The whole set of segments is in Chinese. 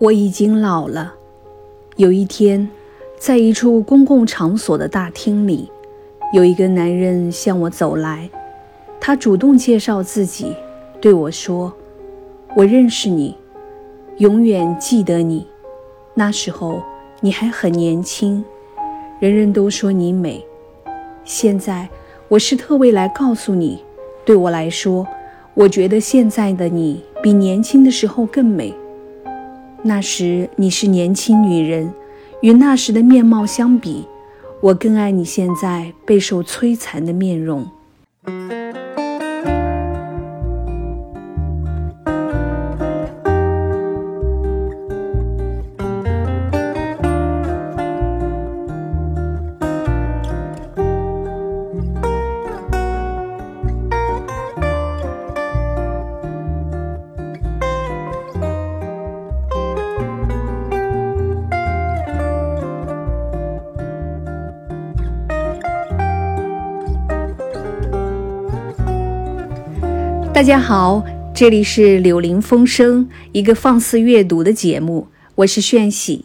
我已经老了。有一天，在一处公共场所的大厅里，有一个男人向我走来。他主动介绍自己，对我说：“我认识你，永远记得你。那时候你还很年轻，人人都说你美。现在我是特为来告诉你，对我来说，我觉得现在的你比年轻的时候更美。那时你是年轻女人，与那时的面貌相比，我更爱你现在备受摧残的面容。”大家好，这里是柳林风声，一个放肆阅读的节目。我是炫喜，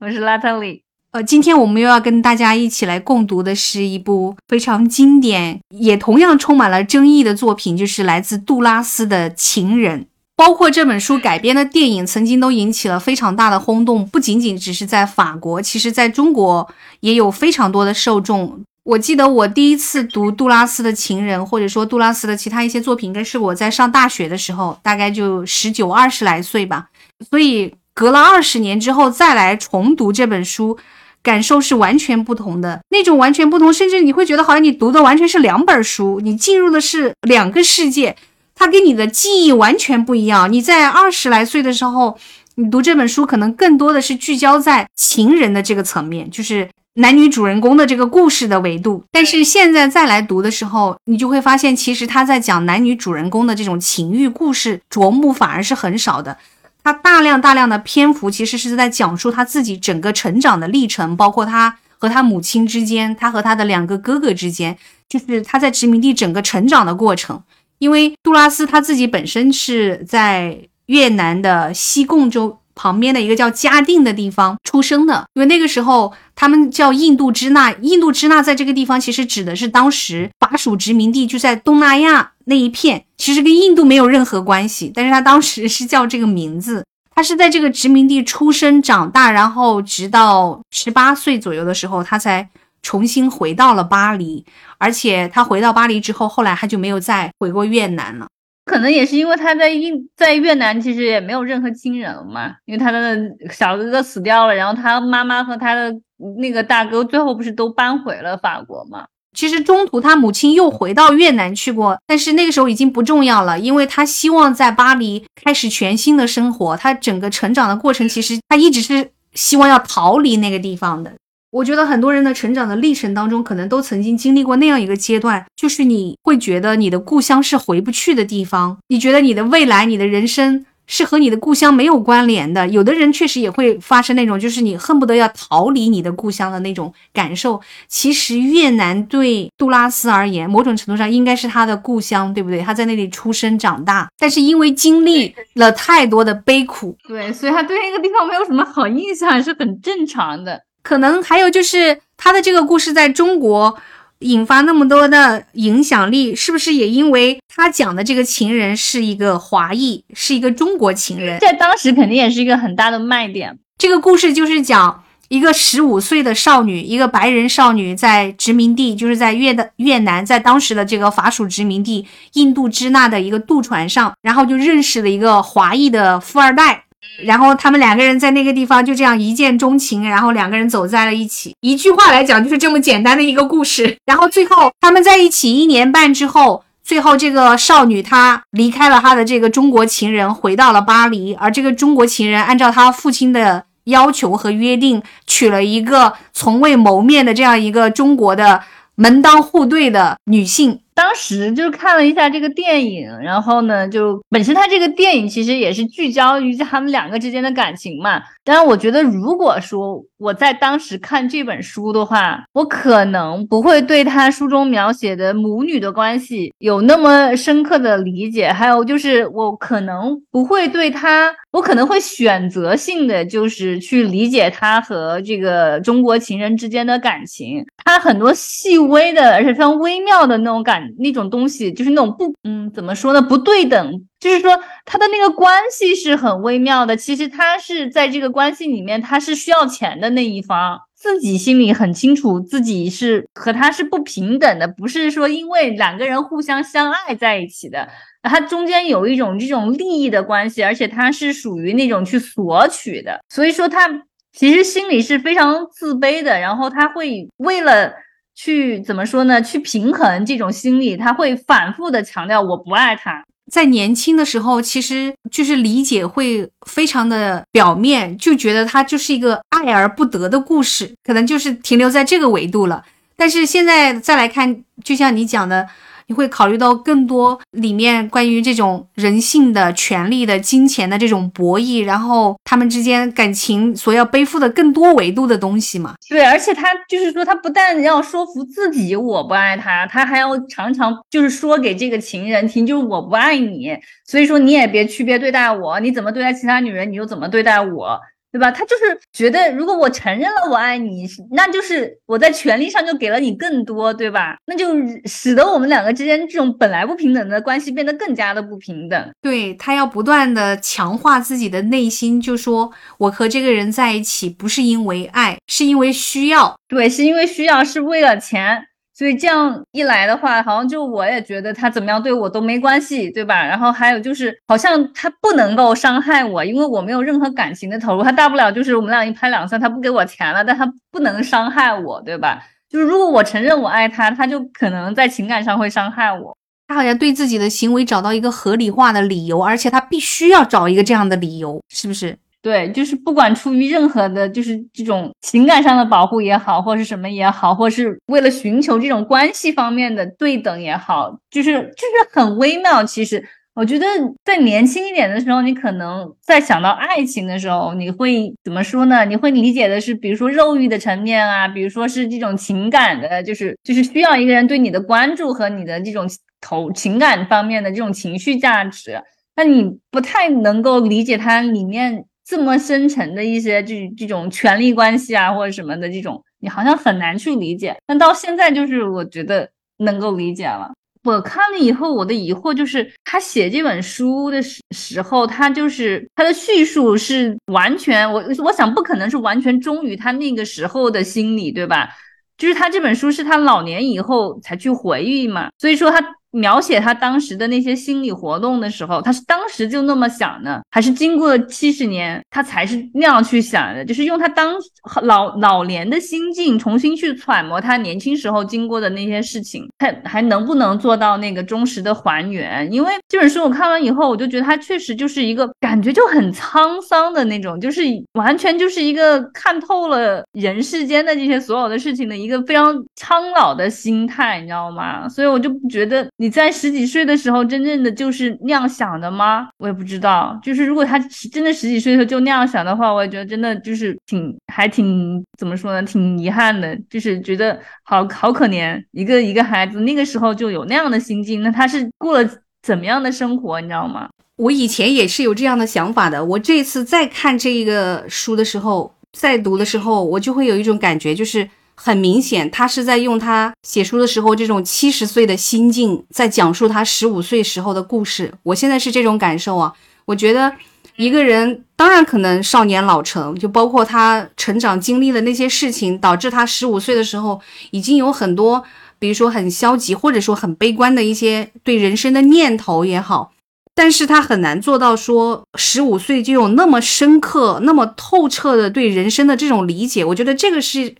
我是拉特里。呃，今天我们又要跟大家一起来共读的是一部非常经典，也同样充满了争议的作品，就是来自杜拉斯的《情人》。包括这本书改编的电影，曾经都引起了非常大的轰动，不仅仅只是在法国，其实在中国也有非常多的受众。我记得我第一次读杜拉斯的《情人》，或者说杜拉斯的其他一些作品，应该是我在上大学的时候，大概就十九二十来岁吧。所以隔了二十年之后再来重读这本书，感受是完全不同的。那种完全不同，甚至你会觉得好像你读的完全是两本书，你进入的是两个世界，它跟你的记忆完全不一样。你在二十来岁的时候，你读这本书，可能更多的是聚焦在情人的这个层面，就是。男女主人公的这个故事的维度，但是现在再来读的时候，你就会发现，其实他在讲男女主人公的这种情欲故事，着目反而是很少的。他大量大量的篇幅其实是在讲述他自己整个成长的历程，包括他和他母亲之间，他和他的两个哥哥之间，就是他在殖民地整个成长的过程。因为杜拉斯他自己本身是在越南的西贡州。旁边的一个叫嘉定的地方出生的，因为那个时候他们叫印度支那，印度支那在这个地方其实指的是当时法属殖民地，就在东南亚那一片，其实跟印度没有任何关系，但是他当时是叫这个名字。他是在这个殖民地出生长大，然后直到十八岁左右的时候，他才重新回到了巴黎，而且他回到巴黎之后，后来他就没有再回过越南了。可能也是因为他在印在越南其实也没有任何亲人了嘛，因为他的小哥哥死掉了，然后他妈妈和他的那个大哥最后不是都搬回了法国嘛？其实中途他母亲又回到越南去过，但是那个时候已经不重要了，因为他希望在巴黎开始全新的生活。他整个成长的过程，其实他一直是希望要逃离那个地方的。我觉得很多人的成长的历程当中，可能都曾经经历过那样一个阶段，就是你会觉得你的故乡是回不去的地方，你觉得你的未来、你的人生是和你的故乡没有关联的。有的人确实也会发生那种，就是你恨不得要逃离你的故乡的那种感受。其实越南对杜拉斯而言，某种程度上应该是他的故乡，对不对？他在那里出生长大，但是因为经历了太多的悲苦，对，所以他对那个地方没有什么好印象，是很正常的。可能还有就是他的这个故事在中国引发那么多的影响力，是不是也因为他讲的这个情人是一个华裔，是一个中国情人，在当时肯定也是一个很大的卖点。这个故事就是讲一个十五岁的少女，一个白人少女在殖民地，就是在越的越南，在当时的这个法属殖民地印度支那的一个渡船上，然后就认识了一个华裔的富二代。然后他们两个人在那个地方就这样一见钟情，然后两个人走在了一起。一句话来讲，就是这么简单的一个故事。然后最后他们在一起一年半之后，最后这个少女她离开了她的这个中国情人，回到了巴黎。而这个中国情人按照他父亲的要求和约定，娶了一个从未谋面的这样一个中国的门当户对的女性，当时就是看了一下这个电影，然后呢，就本身他这个电影其实也是聚焦于他们两个之间的感情嘛。但是，我觉得如果说我在当时看这本书的话，我可能不会对他书中描写的母女的关系有那么深刻的理解。还有就是，我可能不会对他，我可能会选择性的就是去理解他和这个中国情人之间的感情。他很多细微的，而且非常微妙的那种感，那种东西，就是那种不，嗯，怎么说呢？不对等。就是说，他的那个关系是很微妙的。其实他是在这个关系里面，他是需要钱的那一方，自己心里很清楚，自己是和他是不平等的，不是说因为两个人互相相爱在一起的。他中间有一种这种利益的关系，而且他是属于那种去索取的。所以说，他其实心里是非常自卑的。然后他会为了去怎么说呢？去平衡这种心理，他会反复的强调我不爱他。在年轻的时候，其实就是理解会非常的表面，就觉得他就是一个爱而不得的故事，可能就是停留在这个维度了。但是现在再来看，就像你讲的。你会考虑到更多里面关于这种人性的、权利的、金钱的这种博弈，然后他们之间感情所要背负的更多维度的东西嘛？对，而且他就是说，他不但要说服自己我不爱他，他还要常常就是说给这个情人听，就是我不爱你，所以说你也别区别对待我，你怎么对待其他女人，你就怎么对待我。对吧？他就是觉得，如果我承认了我爱你，那就是我在权利上就给了你更多，对吧？那就使得我们两个之间这种本来不平等的关系变得更加的不平等。对他要不断的强化自己的内心，就说我和这个人在一起不是因为爱，是因为需要。对，是因为需要，是为了钱。所以这样一来的话，好像就我也觉得他怎么样对我都没关系，对吧？然后还有就是，好像他不能够伤害我，因为我没有任何感情的投入。他大不了就是我们俩一拍两散，他不给我钱了，但他不能伤害我，对吧？就是如果我承认我爱他，他就可能在情感上会伤害我。他好像对自己的行为找到一个合理化的理由，而且他必须要找一个这样的理由，是不是？对，就是不管出于任何的，就是这种情感上的保护也好，或是什么也好，或是为了寻求这种关系方面的对等也好，就是就是很微妙。其实我觉得在年轻一点的时候，你可能在想到爱情的时候，你会怎么说呢？你会理解的是，比如说肉欲的层面啊，比如说是这种情感的，就是就是需要一个人对你的关注和你的这种投情感方面的这种情绪价值，那你不太能够理解它里面。这么深层的一些这这种权力关系啊，或者什么的这种，你好像很难去理解。但到现在，就是我觉得能够理解了。我看了以后，我的疑惑就是，他写这本书的时时候，他就是他的叙述是完全，我我想不可能是完全忠于他那个时候的心理，对吧？就是他这本书是他老年以后才去回忆嘛，所以说他。描写他当时的那些心理活动的时候，他是当时就那么想呢，还是经过了七十年，他才是那样去想的？就是用他当老老年的心境重新去揣摩他年轻时候经过的那些事情，他还能不能做到那个忠实的还原？因为这本书我看完以后，我就觉得他确实就是一个感觉就很沧桑的那种，就是完全就是一个看透了人世间的这些所有的事情的一个非常苍老的心态，你知道吗？所以我就觉得。你在十几岁的时候，真正的就是那样想的吗？我也不知道。就是如果他真的十几岁的时候就那样想的话，我也觉得真的就是挺还挺怎么说呢？挺遗憾的，就是觉得好好可怜一个一个孩子，那个时候就有那样的心境，那他是过了怎么样的生活？你知道吗？我以前也是有这样的想法的。我这次再看这个书的时候，再读的时候，我就会有一种感觉，就是。很明显，他是在用他写书的时候这种七十岁的心境，在讲述他十五岁时候的故事。我现在是这种感受啊。我觉得一个人当然可能少年老成就包括他成长经历的那些事情，导致他十五岁的时候已经有很多，比如说很消极或者说很悲观的一些对人生的念头也好。但是他很难做到说十五岁就有那么深刻、那么透彻的对人生的这种理解。我觉得这个是。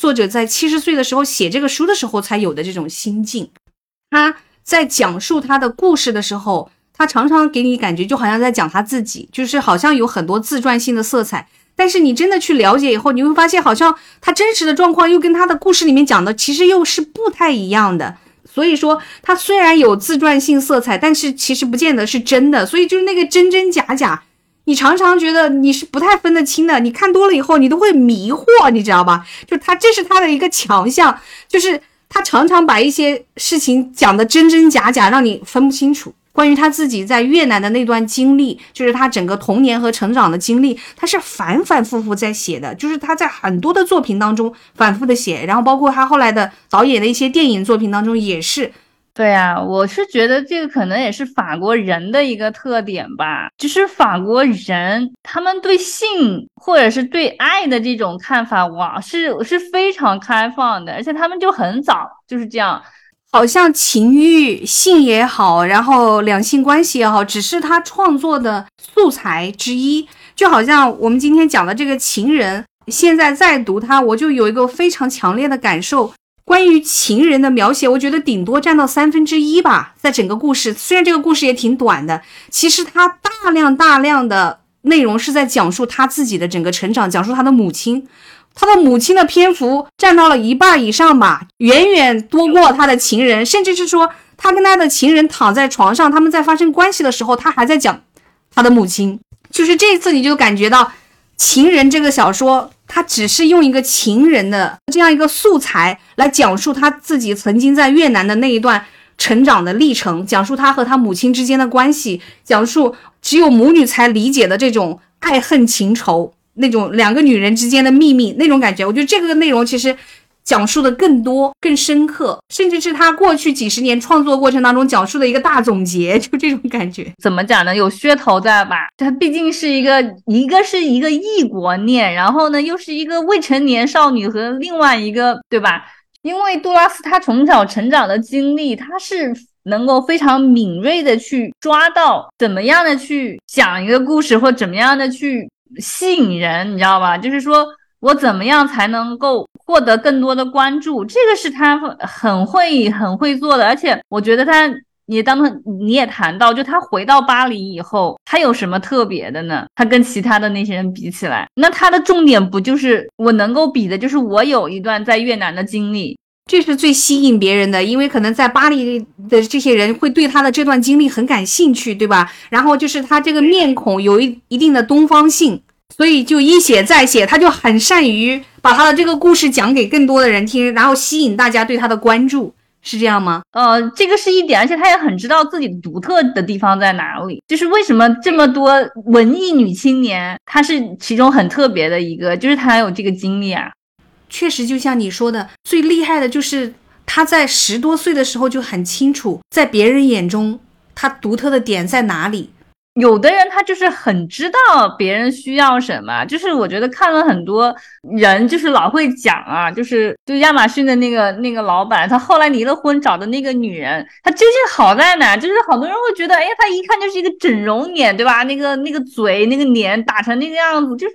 作者在七十岁的时候写这个书的时候才有的这种心境，他在讲述他的故事的时候，他常常给你感觉就好像在讲他自己，就是好像有很多自传性的色彩。但是你真的去了解以后，你会发现好像他真实的状况又跟他的故事里面讲的其实又是不太一样的。所以说它虽然有自传性色彩，但是其实不见得是真的。所以就是那个真真假假，你常常觉得你是不太分得清的。你看多了以后，你都会迷惑，你知道吧？就他这是他的一个强项，就是他常常把一些事情讲的真真假假，让你分不清楚。关于他自己在越南的那段经历，就是他整个童年和成长的经历，他是反反复复在写的，就是他在很多的作品当中反复的写，然后包括他后来的导演的一些电影作品当中也是。对啊，我是觉得这个可能也是法国人的一个特点吧，就是法国人他们对性或者是对爱的这种看法，哇，是是非常开放的，而且他们就很早就是这样。好像情欲、性也好，然后两性关系也好，只是他创作的素材之一。就好像我们今天讲的这个情人，现在再读它，我就有一个非常强烈的感受。关于情人的描写，我觉得顶多占到三分之一吧，在整个故事。虽然这个故事也挺短的，其实它大量大量的内容是在讲述他自己的整个成长，讲述他的母亲。他的母亲的篇幅占到了一半以上吧，远远多过他的情人，甚至是说他跟他的情人躺在床上，他们在发生关系的时候，他还在讲他的母亲。就是这一次，你就感觉到《情人》这个小说，他只是用一个情人的这样一个素材来讲述他自己曾经在越南的那一段成长的历程，讲述他和他母亲之间的关系，讲述只有母女才理解的这种爱恨情仇。那种两个女人之间的秘密那种感觉，我觉得这个内容其实讲述的更多、更深刻，甚至是他过去几十年创作过程当中讲述的一个大总结，就这种感觉。怎么讲呢？有噱头在吧？它毕竟是一个，一个是一个异国恋，然后呢又是一个未成年少女和另外一个，对吧？因为杜拉斯他从小成长的经历，他是能够非常敏锐的去抓到怎么样的去讲一个故事，或怎么样的去。吸引人，你知道吧？就是说我怎么样才能够获得更多的关注？这个是他很会、很会做的。而且我觉得他，你当他你也谈到，就他回到巴黎以后，他有什么特别的呢？他跟其他的那些人比起来，那他的重点不就是我能够比的，就是我有一段在越南的经历，这是最吸引别人的。因为可能在巴黎的这些人会对他的这段经历很感兴趣，对吧？然后就是他这个面孔有一一定的东方性。所以就一写再写，他就很善于把他的这个故事讲给更多的人听，然后吸引大家对他的关注，是这样吗？呃，这个是一点，而且他也很知道自己独特的地方在哪里。就是为什么这么多文艺女青年，她是其中很特别的一个，就是她有这个经历啊。确实，就像你说的，最厉害的就是她在十多岁的时候就很清楚，在别人眼中她独特的点在哪里。有的人他就是很知道别人需要什么，就是我觉得看了很多人，就是老会讲啊，就是就亚马逊的那个那个老板，他后来离了婚找的那个女人，他究竟好在哪？就是好多人会觉得，哎，他一看就是一个整容脸，对吧？那个那个嘴那个脸打成那个样子，就说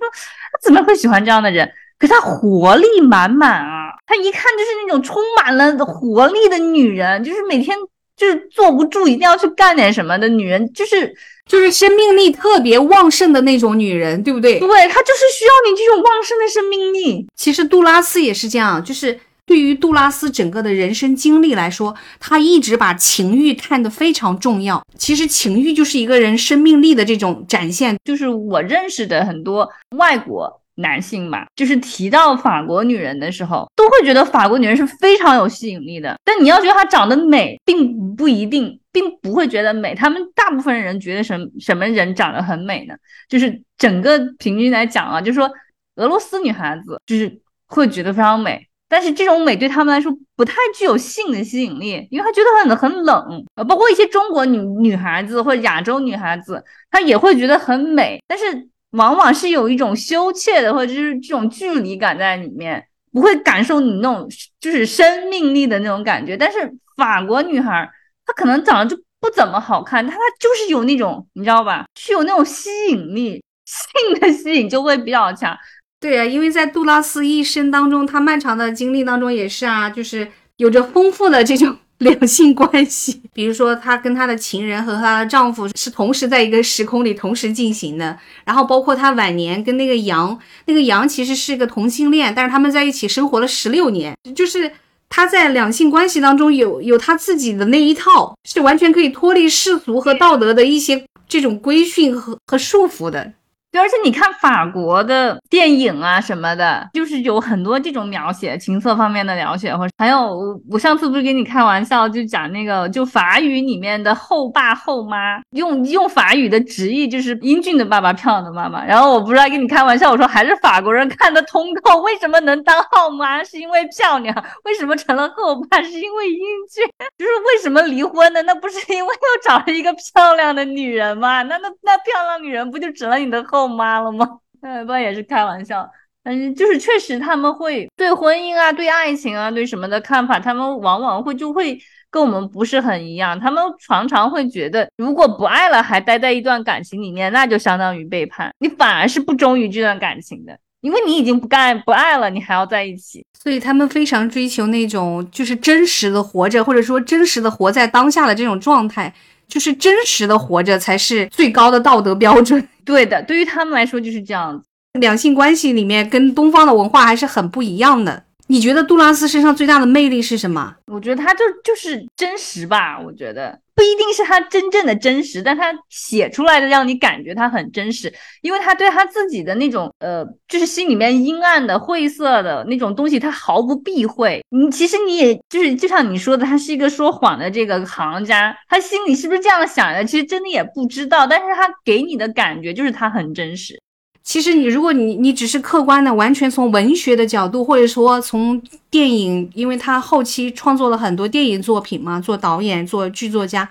他怎么会喜欢这样的人？可他活力满满啊，他一看就是那种充满了活力的女人，就是每天就是坐不住，一定要去干点什么的女人，就是。就是生命力特别旺盛的那种女人，对不对？对，她就是需要你这种旺盛的生命力。其实杜拉斯也是这样，就是对于杜拉斯整个的人生经历来说，他一直把情欲看得非常重要。其实情欲就是一个人生命力的这种展现。就是我认识的很多外国。男性嘛，就是提到法国女人的时候，都会觉得法国女人是非常有吸引力的。但你要觉得她长得美，并不一定，并不会觉得美。他们大部分人觉得什什么人长得很美呢？就是整个平均来讲啊，就是说俄罗斯女孩子就是会觉得非常美，但是这种美对他们来说不太具有性的吸引力，因为她觉得很很冷。呃，包括一些中国女女孩子或者亚洲女孩子，她也会觉得很美，但是。往往是有一种羞怯的，或者是这种距离感在里面，不会感受你那种就是生命力的那种感觉。但是法国女孩，她可能长得就不怎么好看，但她就是有那种，你知道吧？是有那种吸引力，性的吸引就会比较强。对啊，因为在杜拉斯一生当中，她漫长的经历当中也是啊，就是有着丰富的这种。两性关系，比如说她跟她的情人和她的丈夫是同时在一个时空里同时进行的，然后包括她晚年跟那个杨，那个杨其实是一个同性恋，但是他们在一起生活了十六年，就是他在两性关系当中有有他自己的那一套，是完全可以脱离世俗和道德的一些这种规训和和束缚的。而且你看法国的电影啊什么的，就是有很多这种描写情色方面的描写，或者还有我上次不是跟你开玩笑，就讲那个就法语里面的后爸后妈，用用法语的直译就是英俊的爸爸，漂亮的妈妈。然后我不是在跟你开玩笑，我说还是法国人看得通透，为什么能当后妈是因为漂亮，为什么成了后爸是因为英俊，就是为什么离婚呢？那不是因为又找了一个漂亮的女人吗？那那那漂亮女人不就成了你的后？妈了吗？呃，不也是开玩笑，嗯就是确实他们会对婚姻啊、对爱情啊、对什么的看法，他们往往会就会跟我们不是很一样。他们常常会觉得，如果不爱了还待在一段感情里面，那就相当于背叛，你反而是不忠于这段感情的，因为你已经不干不爱了，你还要在一起。所以他们非常追求那种就是真实的活着，或者说真实的活在当下的这种状态。就是真实的活着才是最高的道德标准。对的，对于他们来说就是这样子。两性关系里面跟东方的文化还是很不一样的。你觉得杜拉斯身上最大的魅力是什么？我觉得他就就是真实吧。我觉得。不一定是他真正的真实，但他写出来的让你感觉他很真实，因为他对他自己的那种呃，就是心里面阴暗的晦涩的那种东西，他毫不避讳。你其实你也就是就像你说的，他是一个说谎的这个行家，他心里是不是这样想的？其实真的也不知道，但是他给你的感觉就是他很真实。其实你，如果你你只是客观的，完全从文学的角度，或者说从电影，因为他后期创作了很多电影作品嘛，做导演、做剧作家，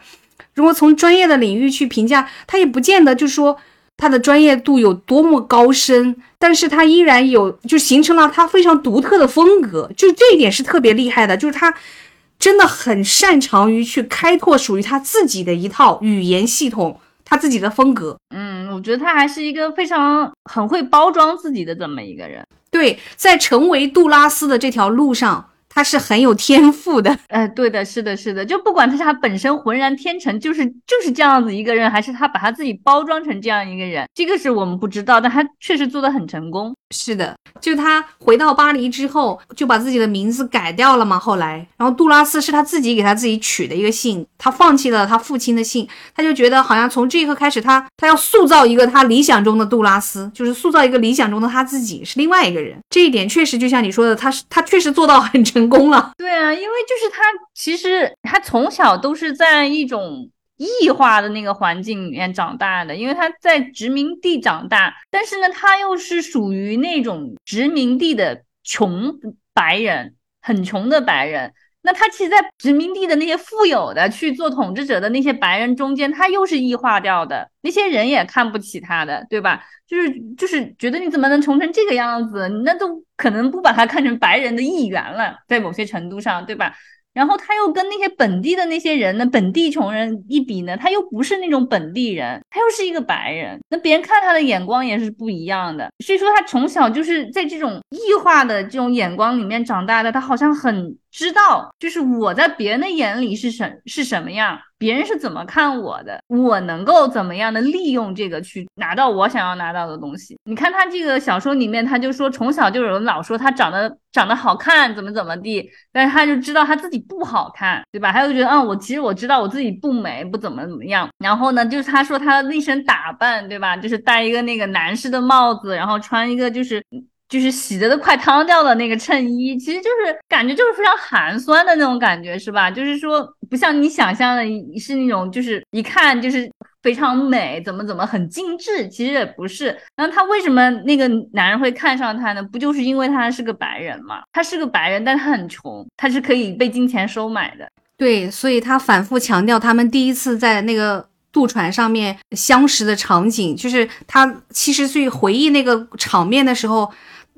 如果从专业的领域去评价，他也不见得就说他的专业度有多么高深，但是他依然有，就形成了他非常独特的风格，就这一点是特别厉害的，就是他真的很擅长于去开拓属于他自己的一套语言系统。他自己的风格，嗯，我觉得他还是一个非常很会包装自己的这么一个人。对，在成为杜拉斯的这条路上。他是很有天赋的，哎，对的，是的，是的，就不管他是他本身浑然天成，就是就是这样子一个人，还是他把他自己包装成这样一个人，这个是我们不知道，但他确实做的很成功。是的，就他回到巴黎之后，就把自己的名字改掉了嘛。后来，然后杜拉斯是他自己给他自己取的一个姓，他放弃了他父亲的姓，他就觉得好像从这一刻开始，他他要塑造一个他理想中的杜拉斯，就是塑造一个理想中的他自己是另外一个人。这一点确实就像你说的，他是他确实做到很成。功了，对啊，因为就是他，其实他从小都是在一种异化的那个环境里面长大的，因为他在殖民地长大，但是呢，他又是属于那种殖民地的穷白人，很穷的白人。那他其实，在殖民地的那些富有的去做统治者的那些白人中间，他又是异化掉的，那些人也看不起他的，对吧？就是就是觉得你怎么能穷成这个样子？那都可能不把他看成白人的一员了，在某些程度上，对吧？然后他又跟那些本地的那些人呢，本地穷人一比呢，他又不是那种本地人，他又是一个白人，那别人看他的眼光也是不一样的。所以说他从小就是在这种异化的这种眼光里面长大的，他好像很知道，就是我在别人的眼里是什是什么样。别人是怎么看我的？我能够怎么样的利用这个去拿到我想要拿到的东西？你看他这个小说里面，他就说从小就有人老说他长得长得好看，怎么怎么地，但是他就知道他自己不好看，对吧？他就觉得，嗯，我其实我知道我自己不美，不怎么怎么样。然后呢，就是他说他的那身打扮，对吧？就是戴一个那个男士的帽子，然后穿一个就是。就是洗的都快汤掉的那个衬衣，其实就是感觉就是非常寒酸的那种感觉，是吧？就是说不像你想象的是那种，就是一看就是非常美，怎么怎么很精致，其实也不是。那他为什么那个男人会看上他呢？不就是因为他是个白人嘛？他是个白人，但他很穷，他是可以被金钱收买的。对，所以他反复强调他们第一次在那个渡船上面相识的场景，就是他七十岁回忆那个场面的时候。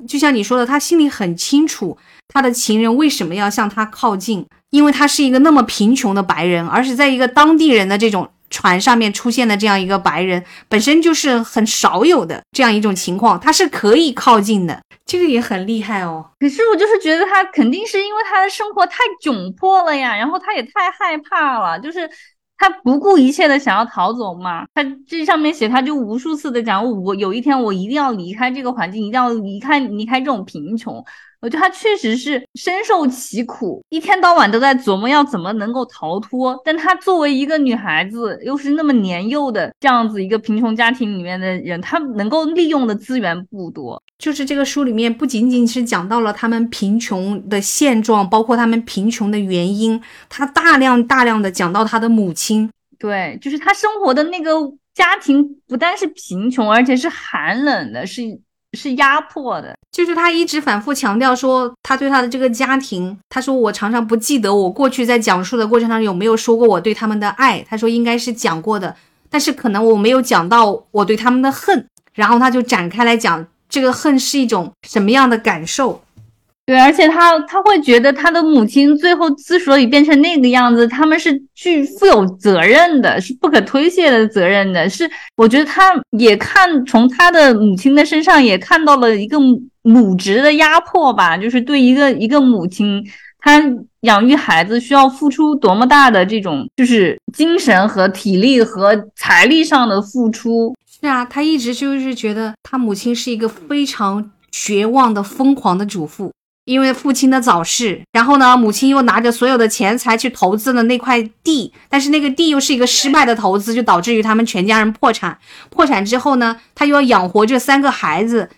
就像你说的，他心里很清楚，他的情人为什么要向他靠近，因为他是一个那么贫穷的白人，而且在一个当地人的这种船上面出现的这样一个白人，本身就是很少有的这样一种情况，他是可以靠近的，这个也很厉害哦。可是我就是觉得他肯定是因为他的生活太窘迫了呀，然后他也太害怕了，就是。他不顾一切的想要逃走嘛？他这上面写，他就无数次的讲，我有一天我一定要离开这个环境，一定要离开离开这种贫穷。我觉得她确实是深受其苦，一天到晚都在琢磨要怎么能够逃脱。但她作为一个女孩子，又是那么年幼的这样子一个贫穷家庭里面的人，她能够利用的资源不多。就是这个书里面不仅仅是讲到了他们贫穷的现状，包括他们贫穷的原因，他大量大量的讲到他的母亲。对，就是他生活的那个家庭不但是贫穷，而且是寒冷的，是是压迫的。就是他一直反复强调说，他对他的这个家庭，他说我常常不记得我过去在讲述的过程当中有没有说过我对他们的爱。他说应该是讲过的，但是可能我没有讲到我对他们的恨。然后他就展开来讲。这个恨是一种什么样的感受？对，而且他他会觉得他的母亲最后之所以变成那个样子，他们是具负有责任的，是不可推卸的责任的。是，我觉得他也看从他的母亲的身上也看到了一个母职的压迫吧，就是对一个一个母亲，她养育孩子需要付出多么大的这种就是精神和体力和财力上的付出。是啊，他一直就是觉得他母亲是一个非常绝望的、疯狂的主妇，因为父亲的早逝，然后呢，母亲又拿着所有的钱财去投资了那块地，但是那个地又是一个失败的投资，就导致于他们全家人破产。破产之后呢，他又要养活这三个孩子，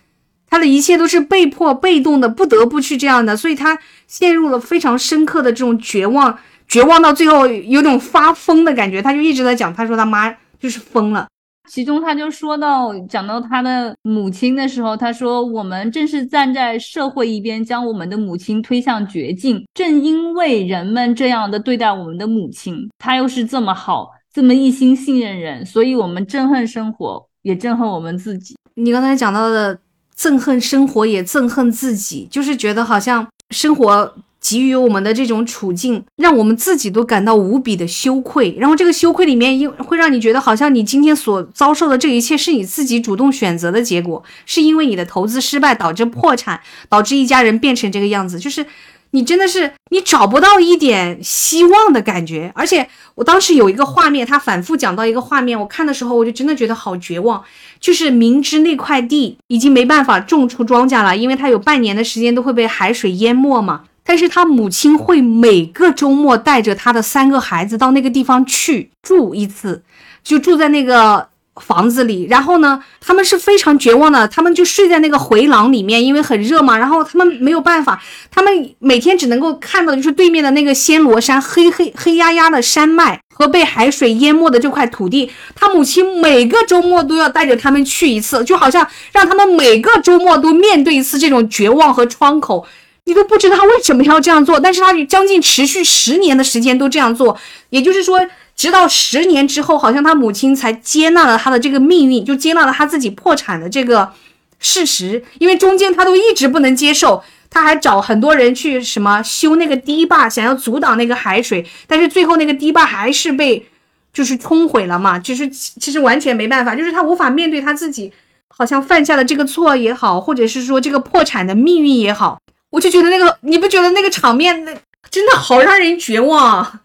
他的一切都是被迫、被动的，不得不去这样的，所以他陷入了非常深刻的这种绝望，绝望到最后有种发疯的感觉。他就一直在讲，他说他妈就是疯了。其中，他就说到讲到他的母亲的时候，他说：“我们正是站在社会一边，将我们的母亲推向绝境。正因为人们这样的对待我们的母亲，她又是这么好，这么一心信任人，所以我们憎恨生活，也憎恨我们自己。”你刚才讲到的憎恨生活，也憎恨自己，就是觉得好像生活。给予我们的这种处境，让我们自己都感到无比的羞愧。然后这个羞愧里面，又会让你觉得好像你今天所遭受的这一切是你自己主动选择的结果，是因为你的投资失败导致破产，导致一家人变成这个样子。就是你真的是你找不到一点希望的感觉。而且我当时有一个画面，他反复讲到一个画面，我看的时候我就真的觉得好绝望。就是明知那块地已经没办法种出庄稼了，因为它有半年的时间都会被海水淹没嘛。但是他母亲会每个周末带着他的三个孩子到那个地方去住一次，就住在那个房子里。然后呢，他们是非常绝望的，他们就睡在那个回廊里面，因为很热嘛。然后他们没有办法，他们每天只能够看到就是对面的那个暹罗山，黑黑黑压压的山脉和被海水淹没的这块土地。他母亲每个周末都要带着他们去一次，就好像让他们每个周末都面对一次这种绝望和窗口。你都不知道他为什么要这样做，但是他将近持续十年的时间都这样做，也就是说，直到十年之后，好像他母亲才接纳了他的这个命运，就接纳了他自己破产的这个事实。因为中间他都一直不能接受，他还找很多人去什么修那个堤坝，想要阻挡那个海水，但是最后那个堤坝还是被就是冲毁了嘛，就是其实完全没办法，就是他无法面对他自己好像犯下的这个错也好，或者是说这个破产的命运也好。我就觉得那个，你不觉得那个场面那真的好让人绝望？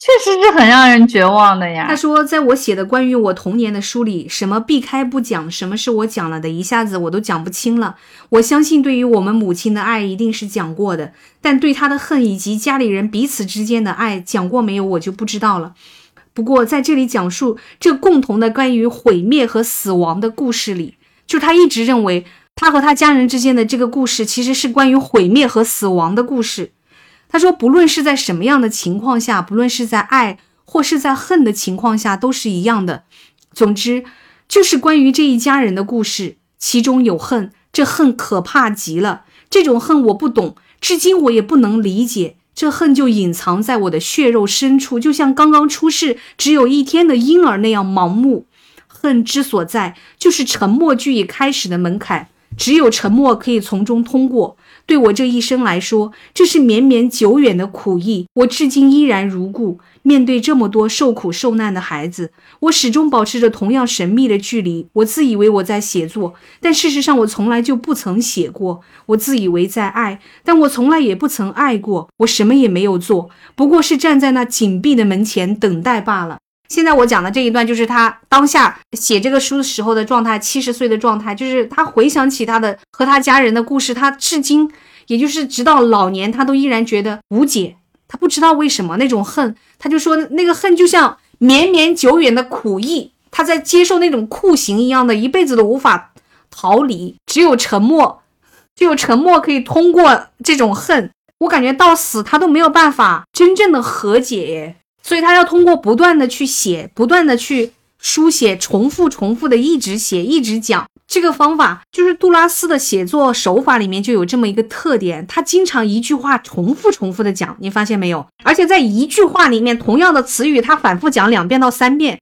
确实是很让人绝望的呀。他说，在我写的关于我童年的书里，什么避开不讲，什么是我讲了的，一下子我都讲不清了。我相信，对于我们母亲的爱一定是讲过的，但对她的恨以及家里人彼此之间的爱讲过没有，我就不知道了。不过在这里讲述这共同的关于毁灭和死亡的故事里，就他一直认为。他和他家人之间的这个故事，其实是关于毁灭和死亡的故事。他说，不论是在什么样的情况下，不论是在爱或是在恨的情况下，都是一样的。总之，就是关于这一家人的故事，其中有恨，这恨可怕极了。这种恨我不懂，至今我也不能理解。这恨就隐藏在我的血肉深处，就像刚刚出世只有一天的婴儿那样盲目。恨之所在，就是沉默具以开始的门槛。只有沉默可以从中通过。对我这一生来说，这是绵绵久远的苦役。我至今依然如故。面对这么多受苦受难的孩子，我始终保持着同样神秘的距离。我自以为我在写作，但事实上我从来就不曾写过。我自以为在爱，但我从来也不曾爱过。我什么也没有做，不过是站在那紧闭的门前等待罢了。现在我讲的这一段，就是他当下写这个书的时候的状态，七十岁的状态，就是他回想起他的和他家人的故事，他至今也就是直到老年，他都依然觉得无解，他不知道为什么那种恨，他就说那个恨就像绵绵久远的苦役，他在接受那种酷刑一样的，一辈子都无法逃离，只有沉默，只有沉默可以通过这种恨。我感觉到死他都没有办法真正的和解，所以他要通过不断的去写，不断的去书写，重复重复的一直写，一直讲。这个方法就是杜拉斯的写作手法里面就有这么一个特点，他经常一句话重复重复的讲，你发现没有？而且在一句话里面，同样的词语他反复讲两遍到三遍。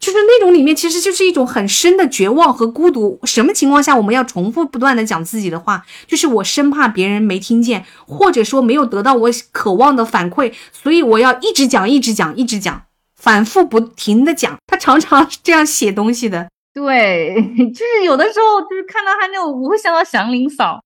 就是那种里面，其实就是一种很深的绝望和孤独。什么情况下我们要重复不断的讲自己的话？就是我生怕别人没听见，或者说没有得到我渴望的反馈，所以我要一直讲，一直讲，一直讲，反复不停的讲。他常常是这样写东西的。对，就是有的时候就是看到他那种，我会想到祥林嫂。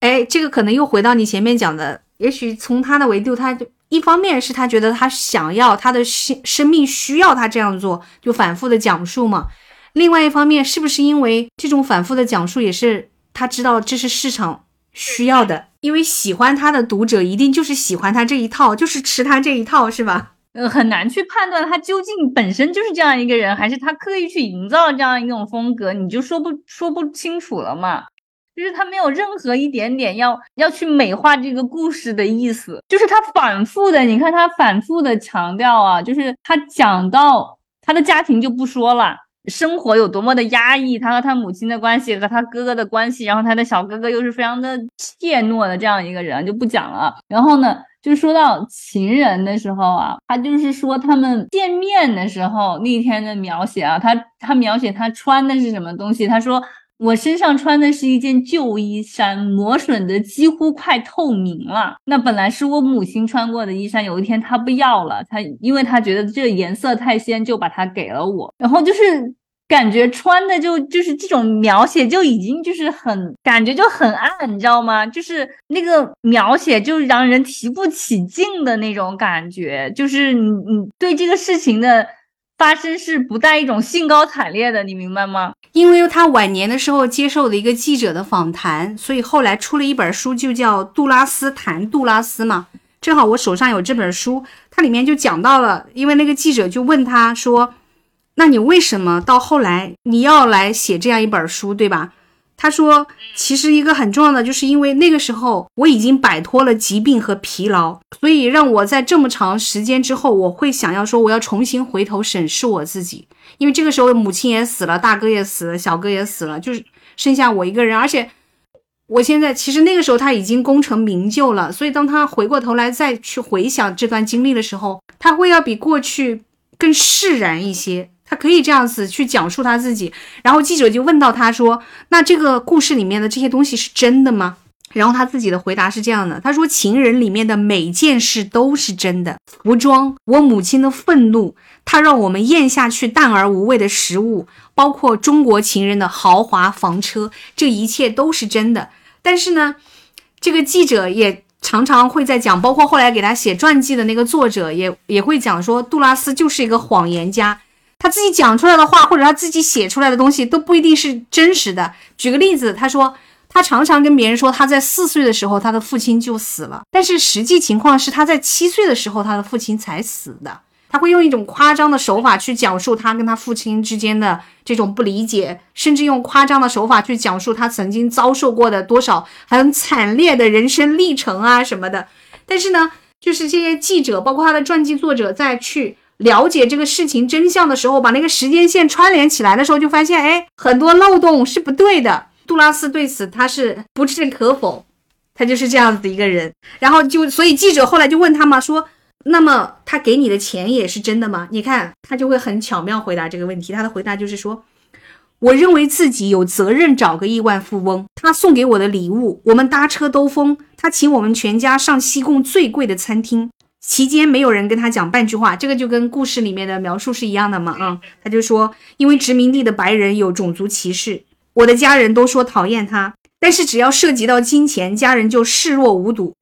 哎，这个可能又回到你前面讲的，也许从他的维度，他就。一方面是他觉得他想要他的生生命需要他这样做，就反复的讲述嘛。另外一方面，是不是因为这种反复的讲述也是他知道这是市场需要的？因为喜欢他的读者一定就是喜欢他这一套，就是吃他这一套，是吧？呃，很难去判断他究竟本身就是这样一个人，还是他刻意去营造这样一种风格，你就说不说不清楚了嘛。就是他没有任何一点点要要去美化这个故事的意思，就是他反复的，你看他反复的强调啊，就是他讲到他的家庭就不说了，生活有多么的压抑，他和他母亲的关系和他哥哥的关系，然后他的小哥哥又是非常的怯懦的这样一个人，就不讲了。然后呢，就说到情人的时候啊，他就是说他们见面的时候那天的描写啊，他他描写他穿的是什么东西，他说。我身上穿的是一件旧衣衫，磨损的几乎快透明了。那本来是我母亲穿过的衣衫，有一天她不要了，她因为她觉得这个颜色太鲜，就把它给了我。然后就是感觉穿的就就是这种描写就已经就是很感觉就很暗，你知道吗？就是那个描写就让人提不起劲的那种感觉，就是你你对这个事情的。发生是不带一种兴高采烈的，你明白吗？因为他晚年的时候接受了一个记者的访谈，所以后来出了一本书，就叫《杜拉斯谈杜拉斯》嘛。正好我手上有这本书，它里面就讲到了，因为那个记者就问他说：“那你为什么到后来你要来写这样一本书，对吧？”他说：“其实一个很重要的，就是因为那个时候我已经摆脱了疾病和疲劳，所以让我在这么长时间之后，我会想要说，我要重新回头审视我自己。因为这个时候母亲也死了，大哥也死了，小哥也死了，就是剩下我一个人。而且我现在其实那个时候他已经功成名就了，所以当他回过头来再去回想这段经历的时候，他会要比过去更释然一些。”可以这样子去讲述他自己，然后记者就问到他说：“那这个故事里面的这些东西是真的吗？”然后他自己的回答是这样的：“他说，情人里面的每件事都是真的，服装，我母亲的愤怒，他让我们咽下去淡而无味的食物，包括中国情人的豪华房车，这一切都是真的。但是呢，这个记者也常常会在讲，包括后来给他写传记的那个作者也也会讲说，杜拉斯就是一个谎言家。”他自己讲出来的话，或者他自己写出来的东西，都不一定是真实的。举个例子，他说他常常跟别人说，他在四岁的时候，他的父亲就死了，但是实际情况是他在七岁的时候，他的父亲才死的。他会用一种夸张的手法去讲述他跟他父亲之间的这种不理解，甚至用夸张的手法去讲述他曾经遭受过的多少很惨烈的人生历程啊什么的。但是呢，就是这些记者，包括他的传记作者，在去。了解这个事情真相的时候，把那个时间线串联起来的时候，就发现，哎，很多漏洞是不对的。杜拉斯对此他是不置可否，他就是这样子的一个人。然后就，所以记者后来就问他嘛，说，那么他给你的钱也是真的吗？你看他就会很巧妙回答这个问题。他的回答就是说，我认为自己有责任找个亿万富翁，他送给我的礼物，我们搭车兜风，他请我们全家上西贡最贵的餐厅。期间没有人跟他讲半句话，这个就跟故事里面的描述是一样的嘛？啊，他就说，因为殖民地的白人有种族歧视，我的家人都说讨厌他，但是只要涉及到金钱，家人就视若无睹。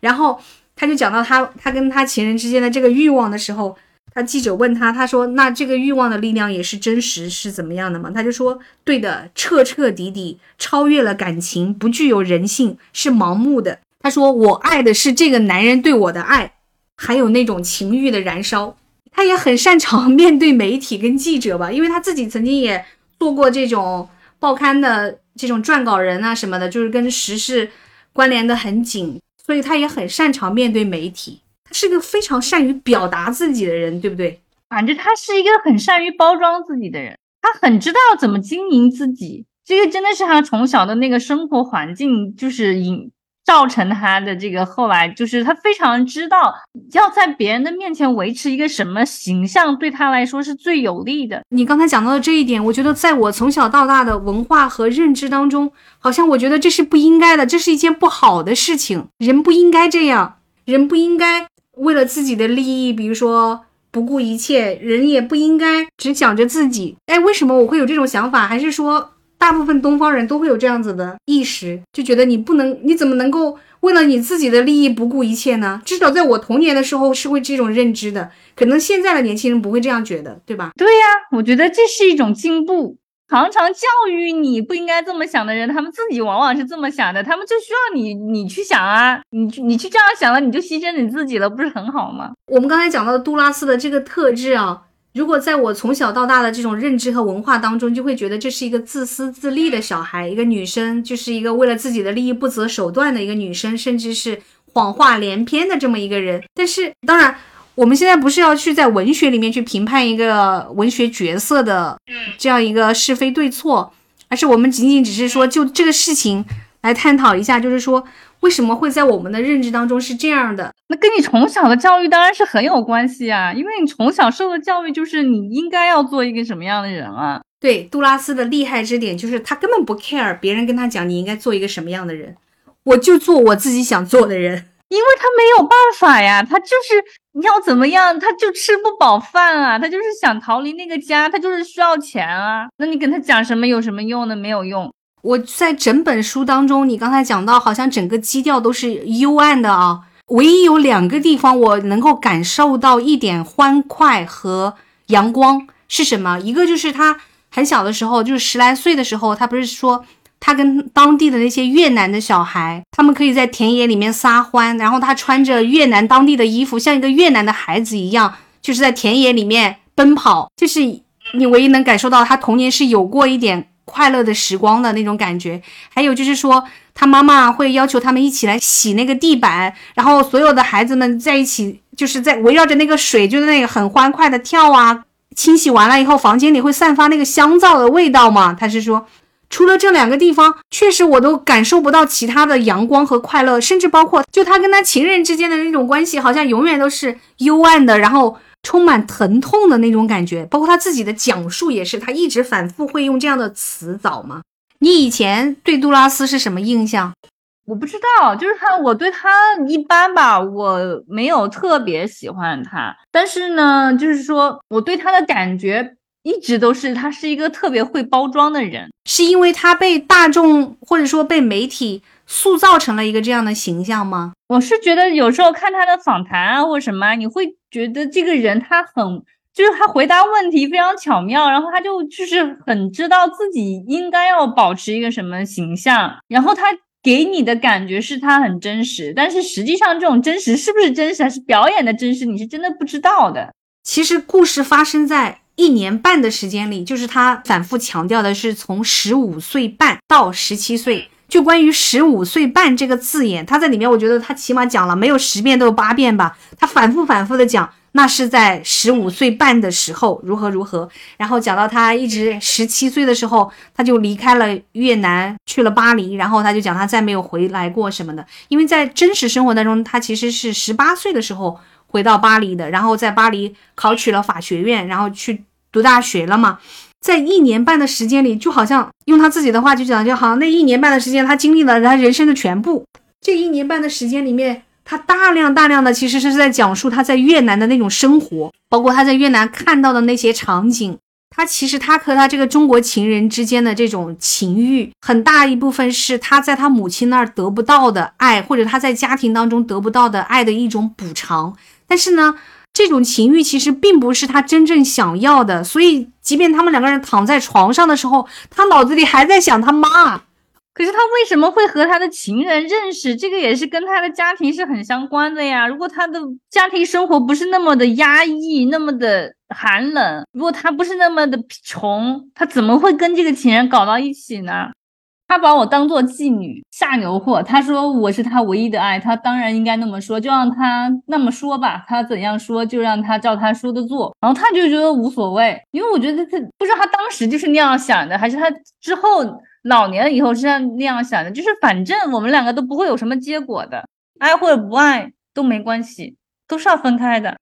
然后他就讲到他他跟他情人之间的这个欲望的时候，他记者问他，他说：“那这个欲望的力量也是真实，是怎么样的吗？”他就说：“对的，彻彻底底超越了感情，不具有人性，是盲目的。”他说：“我爱的是这个男人对我的爱，还有那种情欲的燃烧。”他也很擅长面对媒体跟记者吧，因为他自己曾经也做过这种报刊的这种撰稿人啊什么的，就是跟时事关联的很紧，所以他也很擅长面对媒体。他是个非常善于表达自己的人，对不对？反正他是一个很善于包装自己的人，他很知道怎么经营自己。这个真的是他从小的那个生活环境，就是引。造成他的这个后来，就是他非常知道要在别人的面前维持一个什么形象，对他来说是最有利的。你刚才讲到的这一点，我觉得在我从小到大的文化和认知当中，好像我觉得这是不应该的，这是一件不好的事情。人不应该这样，人不应该。为了自己的利益，比如说不顾一切，人也不应该只想着自己。哎，为什么我会有这种想法？还是说大部分东方人都会有这样子的意识，就觉得你不能，你怎么能够为了你自己的利益不顾一切呢？至少在我童年的时候是会这种认知的，可能现在的年轻人不会这样觉得，对吧？对呀，我觉得这是一种进步。常常教育你不应该这么想的人，他们自己往往是这么想的。他们就需要你，你去想啊，你你去这样想了，你就牺牲你自己了，不是很好吗？我们刚才讲到的杜拉斯的这个特质啊，如果在我从小到大的这种认知和文化当中，就会觉得这是一个自私自利的小孩，一个女生就是一个为了自己的利益不择手段的一个女生，甚至是谎话连篇的这么一个人。但是当然。我们现在不是要去在文学里面去评判一个文学角色的这样一个是非对错，而是我们仅仅只是说就这个事情来探讨一下，就是说为什么会在我们的认知当中是这样的？那跟你从小的教育当然是很有关系啊，因为你从小受的教育就是你应该要做一个什么样的人啊。对，杜拉斯的厉害之点就是他根本不 care 别人跟他讲你应该做一个什么样的人，我就做我自己想做的人。因为他没有办法呀，他就是你要怎么样，他就吃不饱饭啊，他就是想逃离那个家，他就是需要钱啊。那你跟他讲什么有什么用呢？没有用。我在整本书当中，你刚才讲到，好像整个基调都是幽暗的啊，唯一有两个地方我能够感受到一点欢快和阳光是什么？一个就是他很小的时候，就是十来岁的时候，他不是说。他跟当地的那些越南的小孩，他们可以在田野里面撒欢，然后他穿着越南当地的衣服，像一个越南的孩子一样，就是在田野里面奔跑。就是你唯一能感受到他童年是有过一点快乐的时光的那种感觉。还有就是说，他妈妈会要求他们一起来洗那个地板，然后所有的孩子们在一起，就是在围绕着那个水，就是那个很欢快的跳啊。清洗完了以后，房间里会散发那个香皂的味道嘛？他是说。除了这两个地方，确实我都感受不到其他的阳光和快乐，甚至包括就他跟他情人之间的那种关系，好像永远都是幽暗的，然后充满疼痛的那种感觉。包括他自己的讲述也是，他一直反复会用这样的词藻吗？你以前对杜拉斯是什么印象？我不知道，就是他，我对他一般吧，我没有特别喜欢他，但是呢，就是说我对他的感觉。一直都是他是一个特别会包装的人，是因为他被大众或者说被媒体塑造成了一个这样的形象吗？我是觉得有时候看他的访谈啊或什么，你会觉得这个人他很，就是他回答问题非常巧妙，然后他就就是很知道自己应该要保持一个什么形象，然后他给你的感觉是他很真实，但是实际上这种真实是不是真实，还是表演的真实，你是真的不知道的。其实故事发生在。一年半的时间里，就是他反复强调的是从十五岁半到十七岁。就关于十五岁半这个字眼，他在里面，我觉得他起码讲了没有十遍都有八遍吧。他反复反复的讲，那是在十五岁半的时候如何如何，然后讲到他一直十七岁的时候，他就离开了越南去了巴黎，然后他就讲他再没有回来过什么的。因为在真实生活当中，他其实是十八岁的时候。回到巴黎的，然后在巴黎考取了法学院，然后去读大学了嘛。在一年半的时间里，就好像用他自己的话就讲，就好像那一年半的时间，他经历了他人生的全部。这一年半的时间里面，他大量大量的其实是在讲述他在越南的那种生活，包括他在越南看到的那些场景。他其实他和他这个中国情人之间的这种情欲，很大一部分是他在他母亲那儿得不到的爱，或者他在家庭当中得不到的爱的一种补偿。但是呢，这种情欲其实并不是他真正想要的，所以即便他们两个人躺在床上的时候，他脑子里还在想他妈。可是他为什么会和他的情人认识？这个也是跟他的家庭是很相关的呀。如果他的家庭生活不是那么的压抑，那么的寒冷，如果他不是那么的穷，他怎么会跟这个情人搞到一起呢？他把我当做妓女下牛货，他说我是他唯一的爱，他当然应该那么说，就让他那么说吧，他怎样说就让他照他说的做，然后他就觉得无所谓，因为我觉得他不知道他当时就是那样想的，还是他之后老年了以后是那样想的，就是反正我们两个都不会有什么结果的，爱或者不爱都没关系，都是要分开的。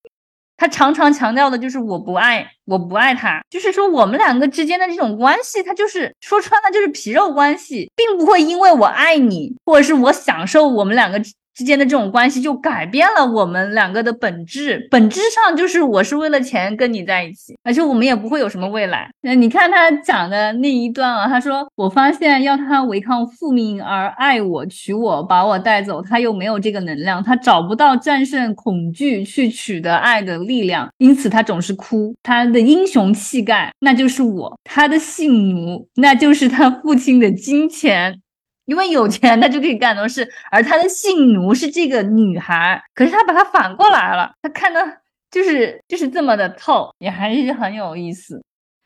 他常常强调的就是我不爱，我不爱他，就是说我们两个之间的这种关系，他就是说穿了就是皮肉关系，并不会因为我爱你，或者是我享受我们两个。之间的这种关系就改变了我们两个的本质，本质上就是我是为了钱跟你在一起，而且我们也不会有什么未来。那你看他讲的那一段啊，他说我发现要他违抗父命而爱我、娶我、把我带走，他又没有这个能量，他找不到战胜恐惧去取得爱的力量，因此他总是哭。他的英雄气概那就是我，他的性奴那就是他父亲的金钱。因为有钱，他就可以干很多事，而他的性奴是这个女孩，可是他把他反过来了，他看的就是就是这么的透，也还是很有意思。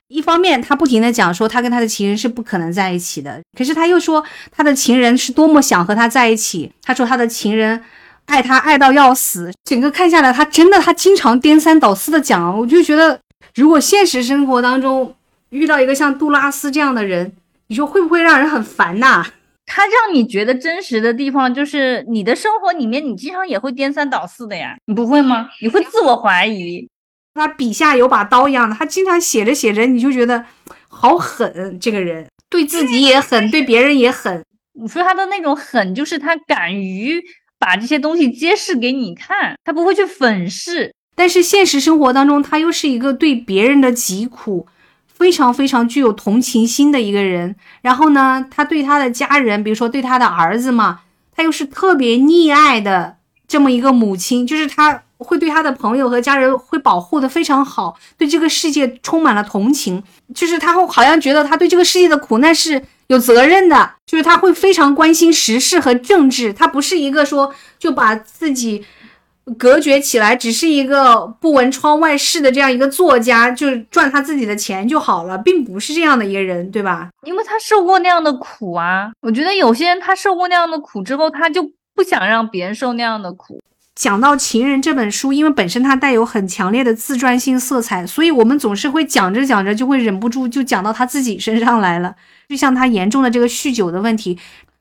一方面，他不停的讲说他跟他的情人是不可能在一起的，可是他又说他的情人是多么想和他在一起。他说他的情人爱他爱到要死。整个看下来，他真的他经常颠三倒四的讲，我就觉得如果现实生活当中遇到一个像杜拉斯这样的人，你说会不会让人很烦呐？他让你觉得真实的地方，就是你的生活里面，你经常也会颠三倒四的呀，你不会吗？你会自我怀疑。他笔下有把刀一样的，他经常写着写着，你就觉得好狠，这个人对自己也狠，对别人也狠。你说他的那种狠，就是他敢于把这些东西揭示给你看，他不会去粉饰。但是现实生活当中，他又是一个对别人的疾苦。非常非常具有同情心的一个人，然后呢，他对他的家人，比如说对他的儿子嘛，他又是特别溺爱的这么一个母亲，就是他会对他的朋友和家人会保护的非常好，对这个世界充满了同情，就是他会好像觉得他对这个世界的苦难是有责任的，就是他会非常关心时事和政治，他不是一个说就把自己。隔绝起来，只是一个不闻窗外事的这样一个作家，就赚他自己的钱就好了，并不是这样的一个人，对吧？因为他受过那样的苦啊。我觉得有些人他受过那样的苦之后，他就不想让别人受那样的苦。讲到《情人》这本书，因为本身它带有很强烈的自传性色彩，所以我们总是会讲着讲着就会忍不住就讲到他自己身上来了。就像他严重的这个酗酒的问题，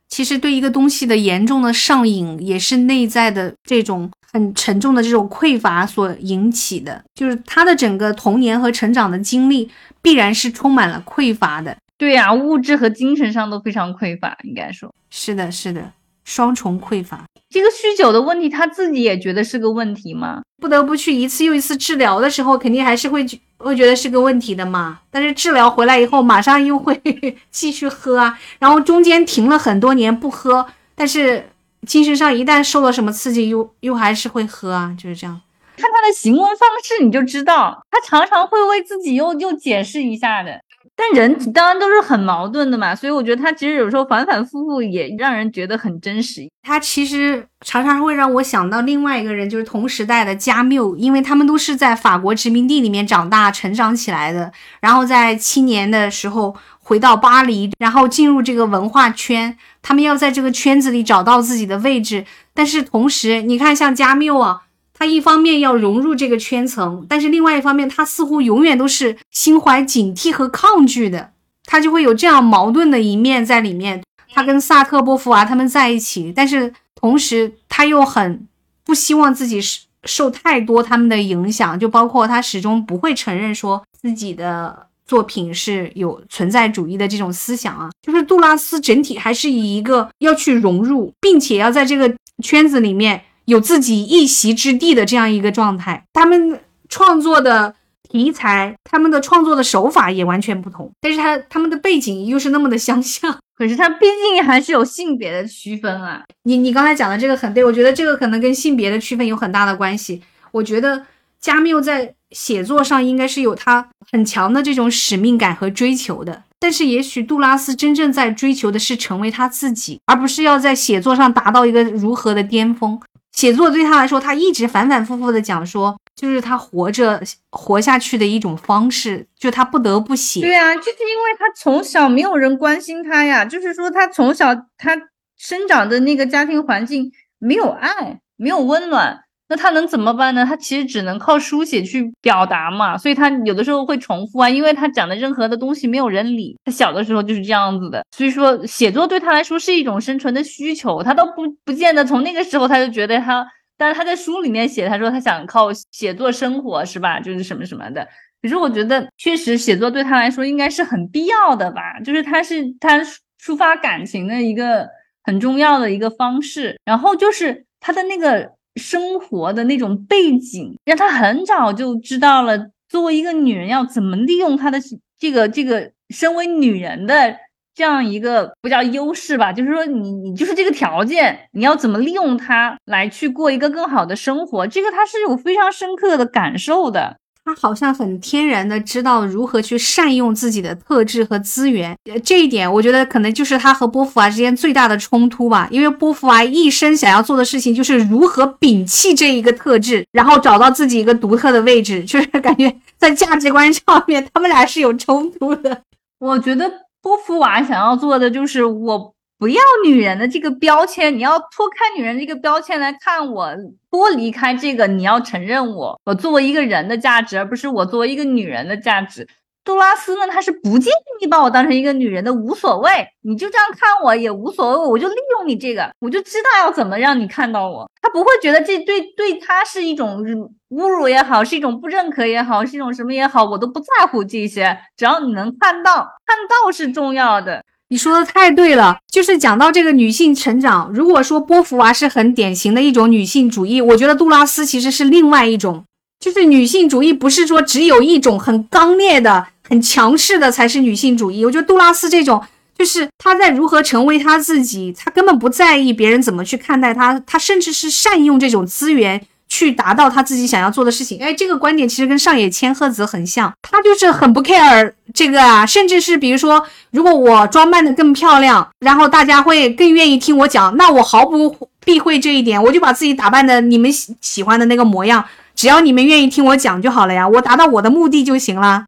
其实对一个东西的严重的上瘾，也是内在的这种。很沉重的这种匮乏所引起的，就是他的整个童年和成长的经历必然是充满了匮乏的。对呀，物质和精神上都非常匮乏，应该说是的，是的，双重匮乏。这个酗酒的问题，他自己也觉得是个问题吗？不得不去一次又一次治疗的时候，肯定还是会会觉得是个问题的嘛。但是治疗回来以后，马上又会 继续喝啊，然后中间停了很多年不喝，但是。精神上一旦受了什么刺激，又又还是会喝啊，就是这样。看他的行为方式，你就知道他常常会为自己又又解释一下的。但人当然都是很矛盾的嘛，所以我觉得他其实有时候反反复复也让人觉得很真实。他其实常常会让我想到另外一个人，就是同时代的加缪，因为他们都是在法国殖民地里面长大成长起来的，然后在青年的时候回到巴黎，然后进入这个文化圈，他们要在这个圈子里找到自己的位置。但是同时，你看像加缪啊。他一方面要融入这个圈层，但是另外一方面，他似乎永远都是心怀警惕和抗拒的，他就会有这样矛盾的一面在里面。他跟萨特、波伏娃他们在一起，但是同时他又很不希望自己是受太多他们的影响，就包括他始终不会承认说自己的作品是有存在主义的这种思想啊。就是杜拉斯整体还是以一个要去融入，并且要在这个圈子里面。有自己一席之地的这样一个状态，他们创作的题材，他们的创作的手法也完全不同，但是他他们的背景又是那么的相像。可是他毕竟还是有性别的区分啊。你你刚才讲的这个很对，我觉得这个可能跟性别的区分有很大的关系。我觉得加缪在写作上应该是有他很强的这种使命感和追求的。但是，也许杜拉斯真正在追求的是成为他自己，而不是要在写作上达到一个如何的巅峰。写作对他来说，他一直反反复复的讲说，就是他活着活下去的一种方式，就他不得不写。对啊，就是因为他从小没有人关心他呀，就是说他从小他生长的那个家庭环境没有爱，没有温暖。那他能怎么办呢？他其实只能靠书写去表达嘛，所以他有的时候会重复啊，因为他讲的任何的东西没有人理。他小的时候就是这样子的，所以说写作对他来说是一种生存的需求，他都不不见得从那个时候他就觉得他，但是他在书里面写，他说他想靠写作生活是吧？就是什么什么的。可是我觉得确实写作对他来说应该是很必要的吧，就是他是他抒发感情的一个很重要的一个方式，然后就是他的那个。生活的那种背景，让他很早就知道了，作为一个女人要怎么利用她的这个这个身为女人的这样一个不叫优势吧，就是说你你就是这个条件，你要怎么利用它来去过一个更好的生活，这个他是有非常深刻的感受的。他好像很天然的知道如何去善用自己的特质和资源，这一点我觉得可能就是他和波伏娃之间最大的冲突吧。因为波伏娃一生想要做的事情就是如何摒弃这一个特质，然后找到自己一个独特的位置，就是感觉在价值观上面他们俩是有冲突的。我觉得波伏娃想要做的就是我。不要女人的这个标签，你要脱开女人这个标签来看我，剥离开这个，你要承认我，我作为一个人的价值，而不是我作为一个女人的价值。杜拉斯呢，他是不介意你把我当成一个女人的，无所谓，你就这样看我也无所谓，我就利用你这个，我就知道要怎么让你看到我。他不会觉得这对对他是一种侮辱也好，是一种不认可也好，是一种什么也好，我都不在乎这些，只要你能看到，看到是重要的。你说的太对了，就是讲到这个女性成长。如果说波伏娃是很典型的一种女性主义，我觉得杜拉斯其实是另外一种，就是女性主义不是说只有一种很刚烈的、很强势的才是女性主义。我觉得杜拉斯这种，就是她在如何成为她自己，她根本不在意别人怎么去看待她，她甚至是善用这种资源。去达到他自己想要做的事情，哎，这个观点其实跟上野千鹤子很像，他就是很不 care 这个啊，甚至是比如说，如果我装扮的更漂亮，然后大家会更愿意听我讲，那我毫不避讳这一点，我就把自己打扮的你们喜喜欢的那个模样，只要你们愿意听我讲就好了呀，我达到我的目的就行了。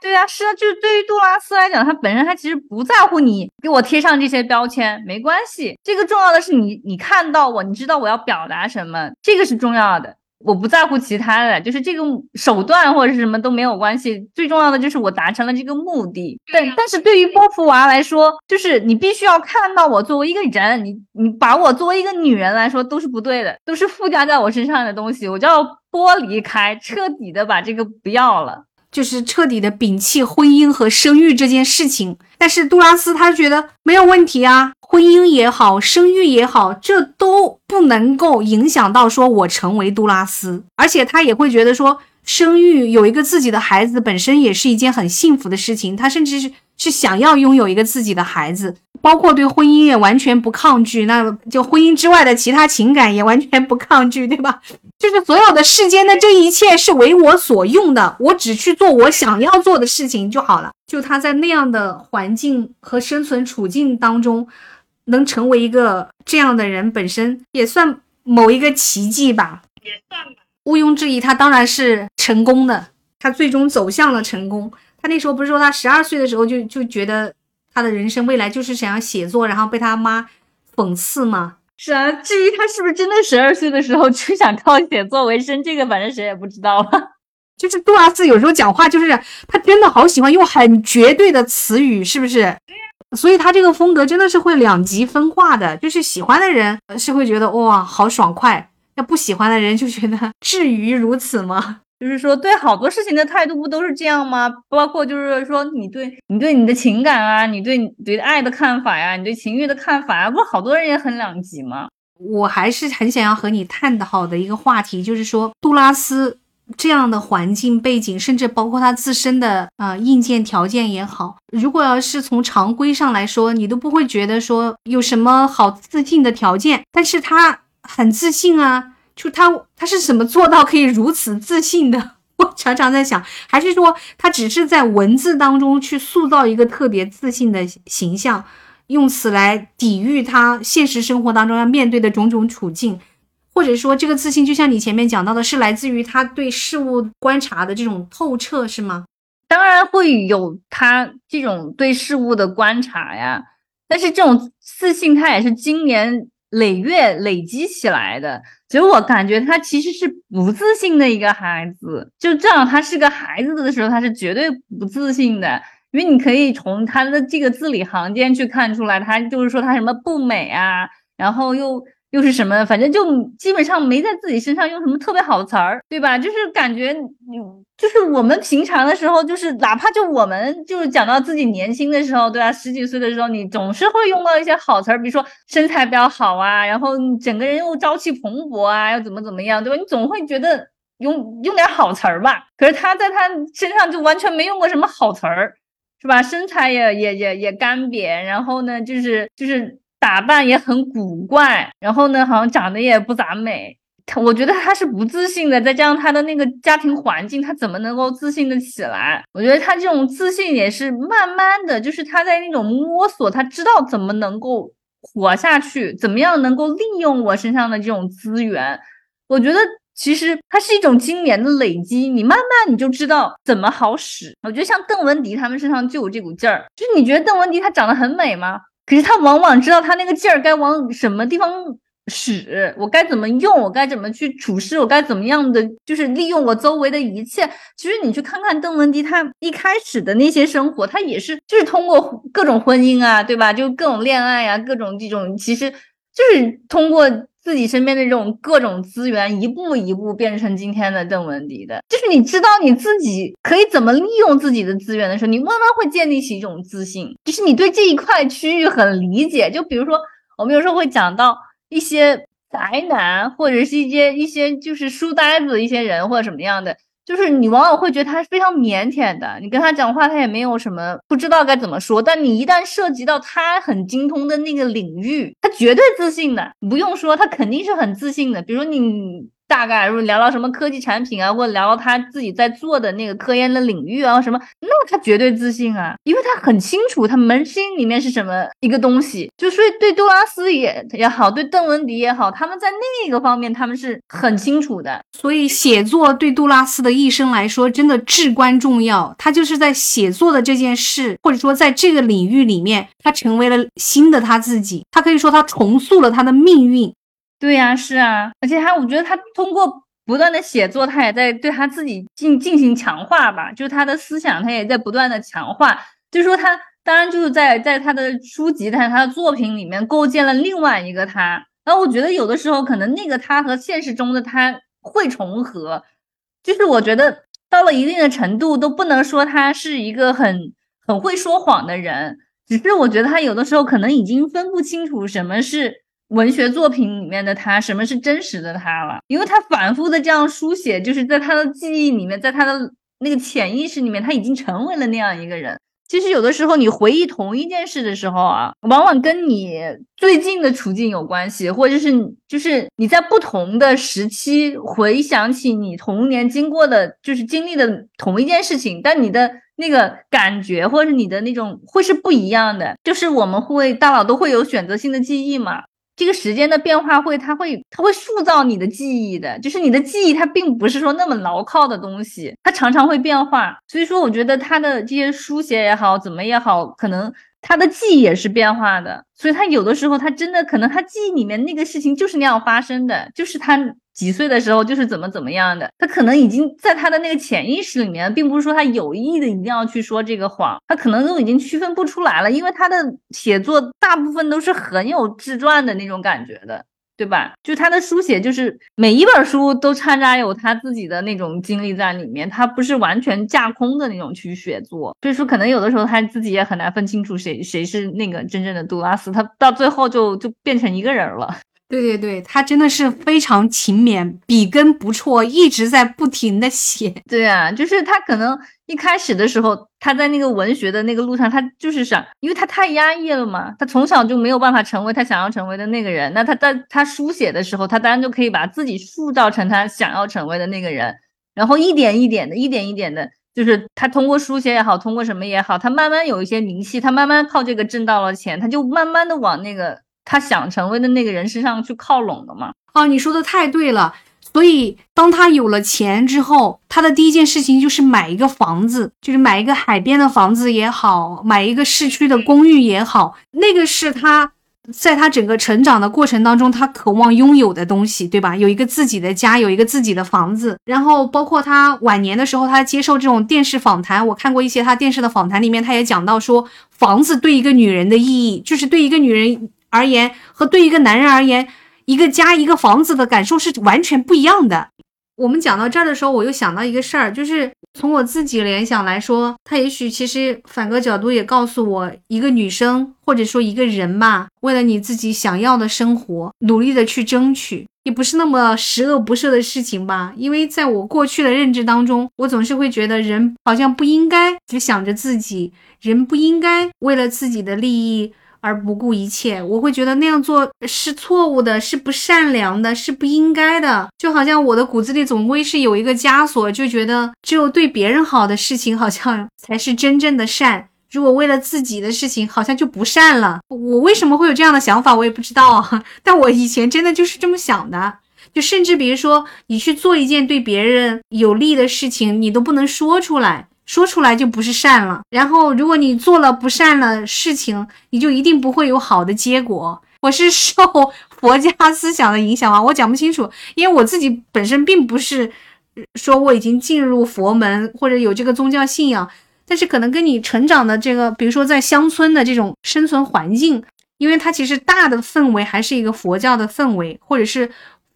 对啊，是啊，就是对于杜拉斯来讲，他本身他其实不在乎你给我贴上这些标签，没关系。这个重要的是你，你看到我，你知道我要表达什么，这个是重要的。我不在乎其他的，就是这个手段或者是什么都没有关系。最重要的就是我达成了这个目的。但但是对于波伏娃来说，就是你必须要看到我作为一个人，你你把我作为一个女人来说都是不对的，都是附加在我身上的东西，我就要剥离开，彻底的把这个不要了。就是彻底的摒弃婚姻和生育这件事情，但是杜拉斯他觉得没有问题啊，婚姻也好，生育也好，这都不能够影响到说我成为杜拉斯，而且他也会觉得说生育有一个自己的孩子本身也是一件很幸福的事情，他甚至是是想要拥有一个自己的孩子。包括对婚姻也完全不抗拒，那就婚姻之外的其他情感也完全不抗拒，对吧？就是所有的世间的这一切是为我所用的，我只去做我想要做的事情就好了。就他在那样的环境和生存处境当中，能成为一个这样的人，本身也算某一个奇迹吧，也算吧。毋庸置疑，他当然是成功的，他最终走向了成功。他那时候不是说他十二岁的时候就就觉得。他的人生未来就是想要写作，然后被他妈讽刺吗？是啊，至于他是不是真的十二岁的时候就想靠写作为生，这个反正谁也不知道了。就是杜拉斯有时候讲话，就是他真的好喜欢用很绝对的词语，是不是？所以他这个风格真的是会两极分化的，就是喜欢的人是会觉得哇好爽快，那不喜欢的人就觉得 至于如此吗？就是说，对好多事情的态度不都是这样吗？包括就是说，你对你对你的情感啊，你对你对爱的看法呀，你对情欲的看法呀，不是好多人也很两极吗？我还是很想要和你探讨的一个话题，就是说，杜拉斯这样的环境背景，甚至包括他自身的啊硬件条件也好，如果要是从常规上来说，你都不会觉得说有什么好自信的条件，但是他很自信啊。就他他是怎么做到可以如此自信的？我常常在想，还是说他只是在文字当中去塑造一个特别自信的形象，用此来抵御他现实生活当中要面对的种种处境，或者说这个自信就像你前面讲到的，是来自于他对事物观察的这种透彻，是吗？当然会有他这种对事物的观察呀，但是这种自信他也是今年累月累积起来的。其实我感觉他其实是不自信的一个孩子，就这样，他是个孩子的时候，他是绝对不自信的，因为你可以从他的这个字里行间去看出来，他就是说他什么不美啊，然后又又是什么，反正就基本上没在自己身上用什么特别好的词儿，对吧？就是感觉你。就是我们平常的时候，就是哪怕就我们就是讲到自己年轻的时候，对吧？十几岁的时候，你总是会用到一些好词儿，比如说身材比较好啊，然后整个人又朝气蓬勃啊，又怎么怎么样，对吧？你总会觉得用用点好词儿吧。可是他在他身上就完全没用过什么好词儿，是吧？身材也也也也干瘪，然后呢，就是就是打扮也很古怪，然后呢，好像长得也不咋美。我觉得他是不自信的，再加上他的那个家庭环境，他怎么能够自信的起来？我觉得他这种自信也是慢慢的就是他在那种摸索，他知道怎么能够活下去，怎么样能够利用我身上的这种资源。我觉得其实它是一种经年的累积，你慢慢你就知道怎么好使。我觉得像邓文迪他们身上就有这股劲儿，就是你觉得邓文迪她长得很美吗？可是他往往知道他那个劲儿该往什么地方。使我该怎么用，我该怎么去处事，我该怎么样的，就是利用我周围的一切。其实你去看看邓文迪，他一开始的那些生活，他也是就是通过各种婚姻啊，对吧？就各种恋爱啊，各种这种，其实就是通过自己身边的这种各种资源，一步一步变成今天的邓文迪的。就是你知道你自己可以怎么利用自己的资源的时候，你慢慢会建立起一种自信，就是你对这一块区域很理解。就比如说，我们有时候会讲到。一些宅男或者是一些一些就是书呆子一些人或者什么样的，就是你往往会觉得他是非常腼腆的，你跟他讲话他也没有什么不知道该怎么说，但你一旦涉及到他很精通的那个领域，他绝对自信的，不用说，他肯定是很自信的。比如你。大概如果聊到什么科技产品啊，或者聊到他自己在做的那个科研的领域啊什么，那他绝对自信啊，因为他很清楚他扪心里面是什么一个东西。就所以对杜拉斯也也好，对邓文迪也好，他们在那个方面他们是很清楚的。所以写作对杜拉斯的一生来说真的至关重要。他就是在写作的这件事，或者说在这个领域里面，他成为了新的他自己。他可以说他重塑了他的命运。对呀，是啊，而且他，我觉得他通过不断的写作，他也在对他自己进进行强化吧，就是他的思想，他也在不断的强化。就是说，他当然就是在在他的书籍、在他的作品里面构建了另外一个他。然后我觉得有的时候可能那个他和现实中的他会重合，就是我觉得到了一定的程度都不能说他是一个很很会说谎的人，只是我觉得他有的时候可能已经分不清楚什么是。文学作品里面的他，什么是真实的他了？因为他反复的这样书写，就是在他的记忆里面，在他的那个潜意识里面，他已经成为了那样一个人。其实有的时候，你回忆同一件事的时候啊，往往跟你最近的处境有关系，或者是就是你在不同的时期回想起你童年经过的，就是经历的同一件事情，但你的那个感觉或者你的那种会是不一样的。就是我们会大脑都会有选择性的记忆嘛。这个时间的变化会，它会，它会塑造你的记忆的，就是你的记忆，它并不是说那么牢靠的东西，它常常会变化。所以说，我觉得他的这些书写也好，怎么也好，可能他的记忆也是变化的。所以他有的时候，他真的可能他记忆里面那个事情就是那样发生的，就是他。几岁的时候就是怎么怎么样的，他可能已经在他的那个潜意识里面，并不是说他有意的一定要去说这个谎，他可能都已经区分不出来了，因为他的写作大部分都是很有自传的那种感觉的，对吧？就他的书写，就是每一本书都掺杂有他自己的那种经历在里面，他不是完全架空的那种去写作，所以说可能有的时候他自己也很难分清楚谁谁是那个真正的杜拉斯，他到最后就就变成一个人了。对对对，他真的是非常勤勉，笔耕不辍，一直在不停的写。对啊，就是他可能一开始的时候，他在那个文学的那个路上，他就是想，因为他太压抑了嘛，他从小就没有办法成为他想要成为的那个人。那他在他书写的时候，他当然就可以把自己塑造成他想要成为的那个人，然后一点一点的，一点一点的。就是他通过书写也好，通过什么也好，他慢慢有一些名气，他慢慢靠这个挣到了钱，他就慢慢的往那个他想成为的那个人身上去靠拢的嘛。哦，你说的太对了。所以当他有了钱之后，他的第一件事情就是买一个房子，就是买一个海边的房子也好，买一个市区的公寓也好，那个是他。在他整个成长的过程当中，他渴望拥有的东西，对吧？有一个自己的家，有一个自己的房子。然后包括他晚年的时候，他接受这种电视访谈，我看过一些他电视的访谈，里面他也讲到说，房子对一个女人的意义，就是对一个女人而言和对一个男人而言，一个家一个房子的感受是完全不一样的。我们讲到这儿的时候，我又想到一个事儿，就是从我自己联想来说，他也许其实反个角度也告诉我，一个女生或者说一个人吧，为了你自己想要的生活，努力的去争取，也不是那么十恶不赦的事情吧。因为在我过去的认知当中，我总是会觉得人好像不应该只想着自己，人不应该为了自己的利益。而不顾一切，我会觉得那样做是错误的，是不善良的，是不应该的。就好像我的骨子里总归是有一个枷锁，就觉得只有对别人好的事情，好像 才是真正的善。如果为了自己的事情，好像就不善了。我为什么会有这样的想法，我也不知道。但我以前真的就是这么想的。就甚至比如说，你去做一件对别人有利的事情，你都不能说出来。说出来就不是善了，然后如果你做了不善的事情，你就一定不会有好的结果。我是受佛家思想的影响啊？我讲不清楚，因为我自己本身并不是说我已经进入佛门或者有这个宗教信仰，但是可能跟你成长的这个，比如说在乡村的这种生存环境，因为它其实大的氛围还是一个佛教的氛围，或者是。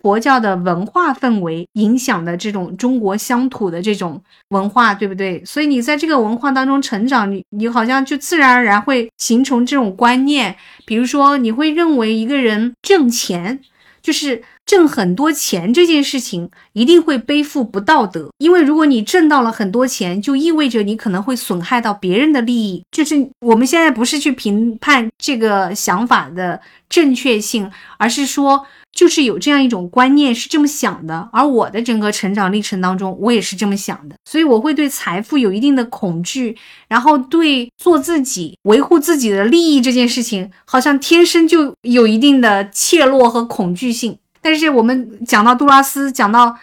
佛教的文化氛围影响的这种中国乡土的这种文化，对不对？所以你在这个文化当中成长，你你好像就自然而然会形成这种观念。比如说，你会认为一个人挣钱，就是挣很多钱这件事情一定会背负不道德，因为如果你挣到了很多钱，就意味着你可能会损害到别人的利益。就是我们现在不是去评判这个想法的正确性，而是说。就是有这样一种观念是这么想的，而我的整个成长历程当中，我也是这么想的，所以我会对财富有一定的恐惧，然后对做自己、维护自己的利益这件事情，好像天生就有一定的怯懦和恐惧性。但是我们讲到杜拉斯，讲到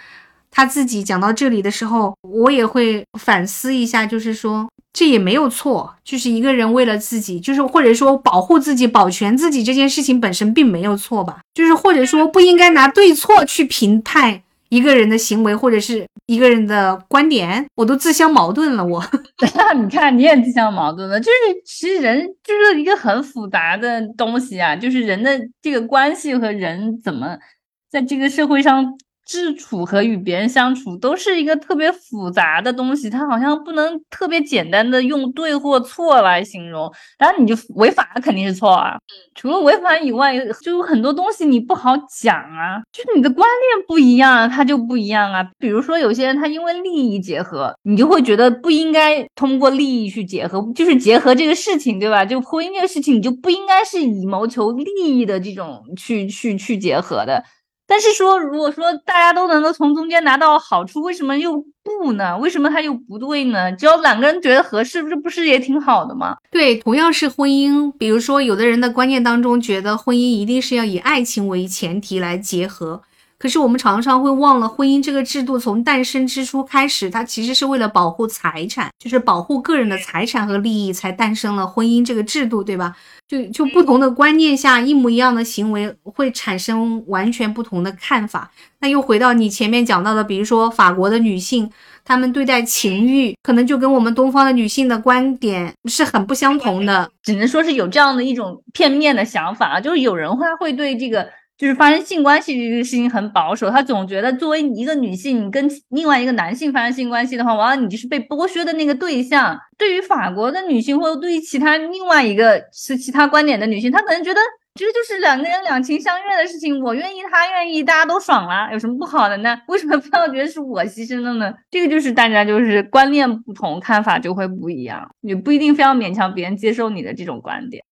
他自己，讲到这里的时候，我也会反思一下，就是说。这也没有错，就是一个人为了自己，就是或者说保护自己、保全自己这件事情本身并没有错吧？就是或者说不应该拿对错去评判一个人的行为或者是一个人的观点，我都自相矛盾了。我，你看你也自相矛盾了，就是其实人就是一个很复杂的东西啊，就是人的这个关系和人怎么在这个社会上。自处和与别人相处都是一个特别复杂的东西，它好像不能特别简单的用对或错来形容。当然，你就违法肯定是错啊。除了违法以外，就有很多东西你不好讲啊。就是你的观念不一样，它就不一样啊。比如说，有些人他因为利益结合，你就会觉得不应该通过利益去结合，就是结合这个事情，对吧？就婚姻这个事情，你就不应该是以谋求利益的这种去去去结合的。但是说，如果说大家都能够从中间拿到好处，为什么又不呢？为什么他又不对呢？只要两个人觉得合适，不是不是也挺好的吗？对，同样是婚姻，比如说有的人的观念当中觉得婚姻一定是要以爱情为前提来结合。可是我们常常会忘了，婚姻这个制度从诞生之初开始，它其实是为了保护财产，就是保护个人的财产和利益，才诞生了婚姻这个制度，对吧？就就不同的观念下，一模一样的行为会产生完全不同的看法。那又回到你前面讲到的，比如说法国的女性，她们对待情欲，可能就跟我们东方的女性的观点是很不相同的，只能说是有这样的一种片面的想法，就是有人会会对这个。就是发生性关系这个事情很保守，他总觉得作为一个女性，你跟另外一个男性发生性关系的话，完了你就是被剥削的那个对象。对于法国的女性，或者对于其他另外一个是其他观点的女性，她可能觉得其实就是两个人两情相悦的事情，我愿意，他愿意，大家都爽了，有什么不好的呢？为什么非要觉得是我牺牲了呢？这个就是大家就是观念不同，看法就会不一样，也不一定非要勉强别人接受你的这种观点。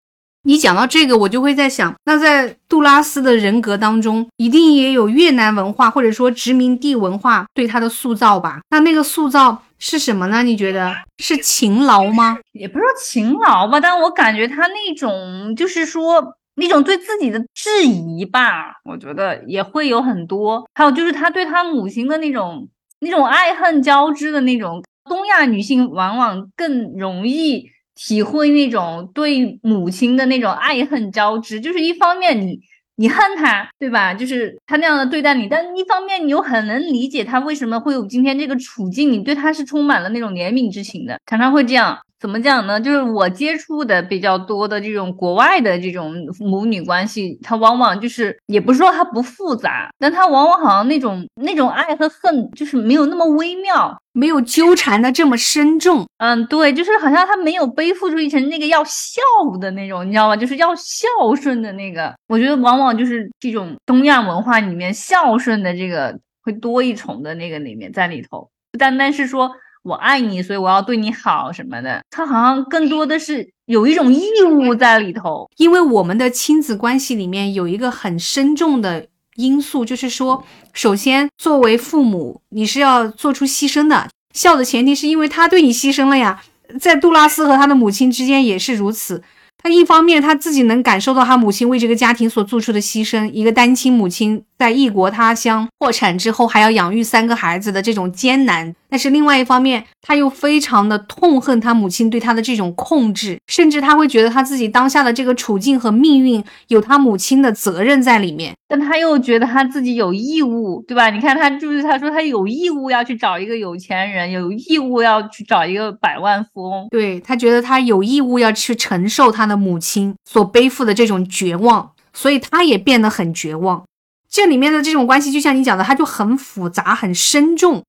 你讲到这个，我就会在想，那在杜拉斯的人格当中，一定也有越南文化或者说殖民地文化对他的塑造吧？那那个塑造是什么呢？你觉得是勤劳吗？也不是说勤劳吧，但我感觉他那种就是说那种对自己的质疑吧，我觉得也会有很多。还有就是他对他母亲的那种那种爱恨交织的那种，东亚女性往往更容易。体会那种对母亲的那种爱恨交织，就是一方面你你恨他，对吧？就是他那样的对待你，但一方面你又很能理解他为什么会有今天这个处境，你对他是充满了那种怜悯之情的，常常会这样。怎么讲呢？就是我接触的比较多的这种国外的这种母女关系，它往往就是也不是说它不复杂，但它往往好像那种那种爱和恨就是没有那么微妙，没有纠缠的这么深重。嗯，对，就是好像他没有背负出一层那个要孝的那种，你知道吗？就是要孝顺的那个。我觉得往往就是这种东亚文化里面孝顺的这个会多一重的那个里面在里头，不单单是说。我爱你，所以我要对你好什么的。他好像更多的是有一种义务在里头，因为我们的亲子关系里面有一个很深重的因素，就是说，首先作为父母，你是要做出牺牲的。孝的前提是因为他对你牺牲了呀。在杜拉斯和他的母亲之间也是如此。他一方面他自己能感受到他母亲为这个家庭所做出的牺牲，一个单亲母亲在异国他乡破产之后还要养育三个孩子的这种艰难，但是另外一方面他又非常的痛恨他母亲对他的这种控制，甚至他会觉得他自己当下的这个处境和命运有他母亲的责任在里面，但他又觉得他自己有义务，对吧？你看他就是他说他有义务要去找一个有钱人，有义务要去找一个百万富翁，对他觉得他有义务要去承受他。的母亲所背负的这种绝望，所以他也变得很绝望。这里面的这种关系，就像你讲的，它就很复杂、很深重。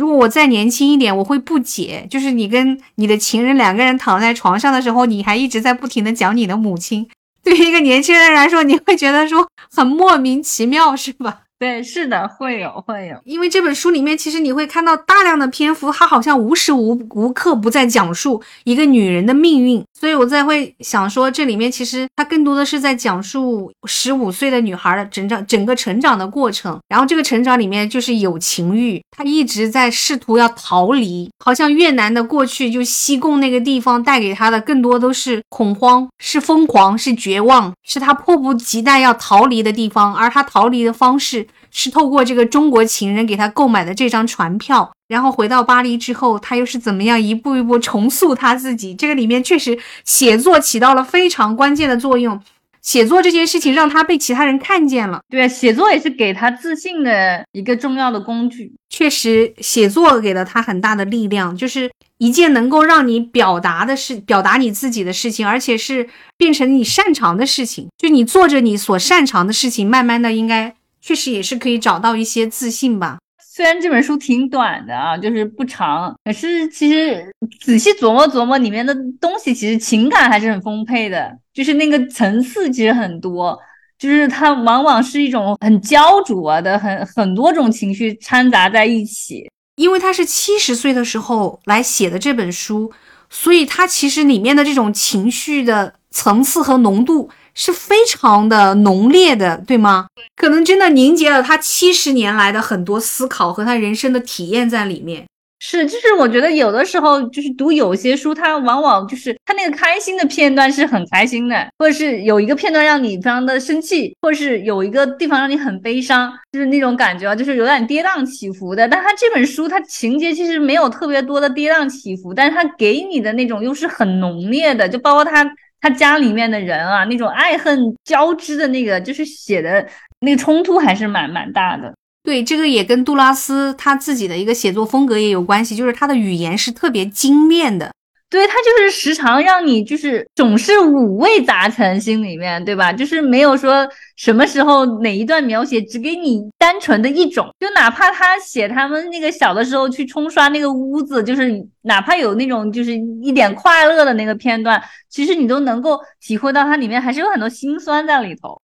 如果我再年轻一点，我会不解，就是你跟你的情人两个人躺在床上的时候，你还一直在不停的讲你的母亲。对于一个年轻人来说，你会觉得说很莫名其妙，是吧？对，是的，会有，会有，因为这本书里面，其实你会看到大量的篇幅，它好像无时无无刻不在讲述一个女人的命运，所以我才会想说，这里面其实它更多的是在讲述十五岁的女孩的整长，整个成长的过程。然后这个成长里面就是有情欲，她一直在试图要逃离，好像越南的过去就西贡那个地方带给她的更多都是恐慌，是疯狂，是绝望，是她迫不及待要逃离的地方，而她逃离的方式。是透过这个中国情人给他购买的这张船票，然后回到巴黎之后，他又是怎么样一步一步重塑他自己？这个里面确实写作起到了非常关键的作用，写作这件事情让他被其他人看见了。对啊，写作也是给他自信的一个重要的工具。确实，写作给了他很大的力量，就是一件能够让你表达的事，表达你自己的事情，而且是变成你擅长的事情。就你做着你所擅长的事情，慢慢的应该。确实也是可以找到一些自信吧。虽然这本书挺短的啊，就是不长，可是其实仔细琢磨琢磨里面的东西，其实情感还是很丰沛的。就是那个层次其实很多，就是它往往是一种很焦灼的，很很多种情绪掺杂在一起。因为他是七十岁的时候来写的这本书，所以他其实里面的这种情绪的层次和浓度。是非常的浓烈的，对吗？可能真的凝结了他七十年来的很多思考和他人生的体验在里面。是，就是我觉得有的时候就是读有些书，它往往就是它那个开心的片段是很开心的，或者是有一个片段让你非常的生气，或者是有一个地方让你很悲伤，就是那种感觉啊，就是有点跌宕起伏的。但它这本书它情节其实没有特别多的跌宕起伏，但是它给你的那种又是很浓烈的，就包括它。他家里面的人啊，那种爱恨交织的那个，就是写的那个冲突还是蛮蛮大的。对，这个也跟杜拉斯他自己的一个写作风格也有关系，就是他的语言是特别精炼的。对他就是时常让你就是总是五味杂陈，心里面对吧？就是没有说什么时候哪一段描写只给你单纯的一种，就哪怕他写他们那个小的时候去冲刷那个屋子，就是哪怕有那种就是一点快乐的那个片段，其实你都能够体会到它里面还是有很多心酸在里头。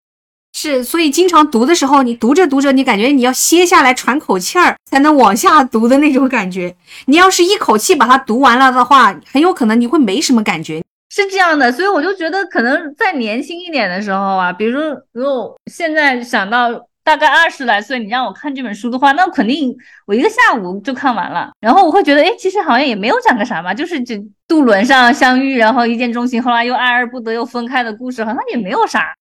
是，所以经常读的时候，你读着读着，你感觉你要歇下来喘口气儿，才能往下读的那种感觉。你要是一口气把它读完了的话，很有可能你会没什么感觉。是这样的，所以我就觉得，可能在年轻一点的时候啊，比如说，如果现在想到大概二十来岁，你让我看这本书的话，那肯定我一个下午就看完了。然后我会觉得，哎，其实好像也没有讲个啥嘛，就是这渡轮上相遇，然后一见钟情，后来又爱而不得，又分开的故事，好像也没有啥。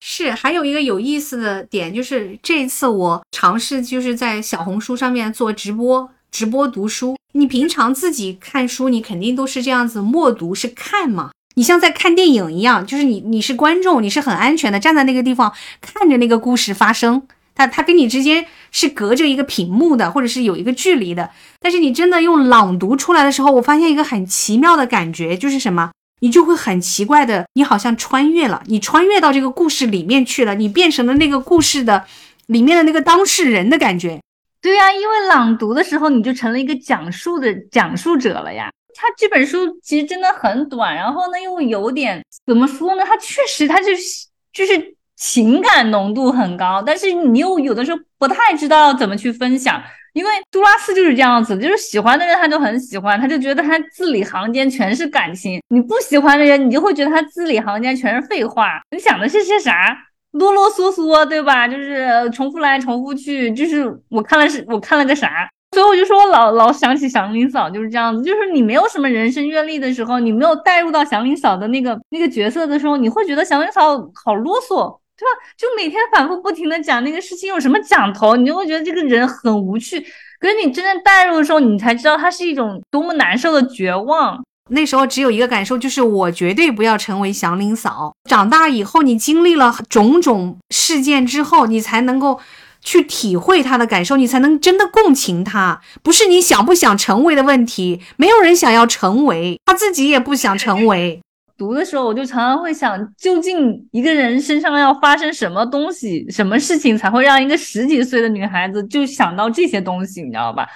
是，还有一个有意思的点，就是这一次我尝试就是在小红书上面做直播，直播读书。你平常自己看书，你肯定都是这样子默读，是看嘛？你像在看电影一样，就是你你是观众，你是很安全的，站在那个地方看着那个故事发生，它它跟你之间是隔着一个屏幕的，或者是有一个距离的。但是你真的用朗读出来的时候，我发现一个很奇妙的感觉，就是什么？你就会很奇怪的，你好像穿越了，你穿越到这个故事里面去了，你变成了那个故事的里面的那个当事人的感觉。对呀，因为朗读的时候，你就成了一个讲述的讲述者了呀。他这本书其实真的很短，然后呢又有点怎么说呢？他确实，他就是就是情感浓度很高，但是你又有的时候不太知道怎么去分享。因为杜拉斯就是这样子，就是喜欢的人他就很喜欢，他就觉得他字里行间全是感情；你不喜欢的人，你就会觉得他字里行间全是废话。你想的是些啥？啰啰嗦嗦，对吧？就是重复来重复去，就是我看了是我看了个啥？所以我就说我老老想起祥林嫂就是这样子，就是你没有什么人生阅历的时候，你没有带入到祥林嫂的那个那个角色的时候，你会觉得祥林嫂好啰嗦。对吧？就每天反复不停的讲那个事情有什么讲头，你就会觉得这个人很无趣。可是你真正带入的时候，你才知道他是一种多么难受的绝望。那时候只有一个感受，就是我绝对不要成为祥林嫂。长大以后，你经历了种种事件之后，你才能够去体会他的感受，你才能真的共情他。不是你想不想成为的问题，没有人想要成为，他自己也不想成为。读的时候，我就常常会想，究竟一个人身上要发生什么东西、什么事情，才会让一个十几岁的女孩子就想到这些东西，你知道吧？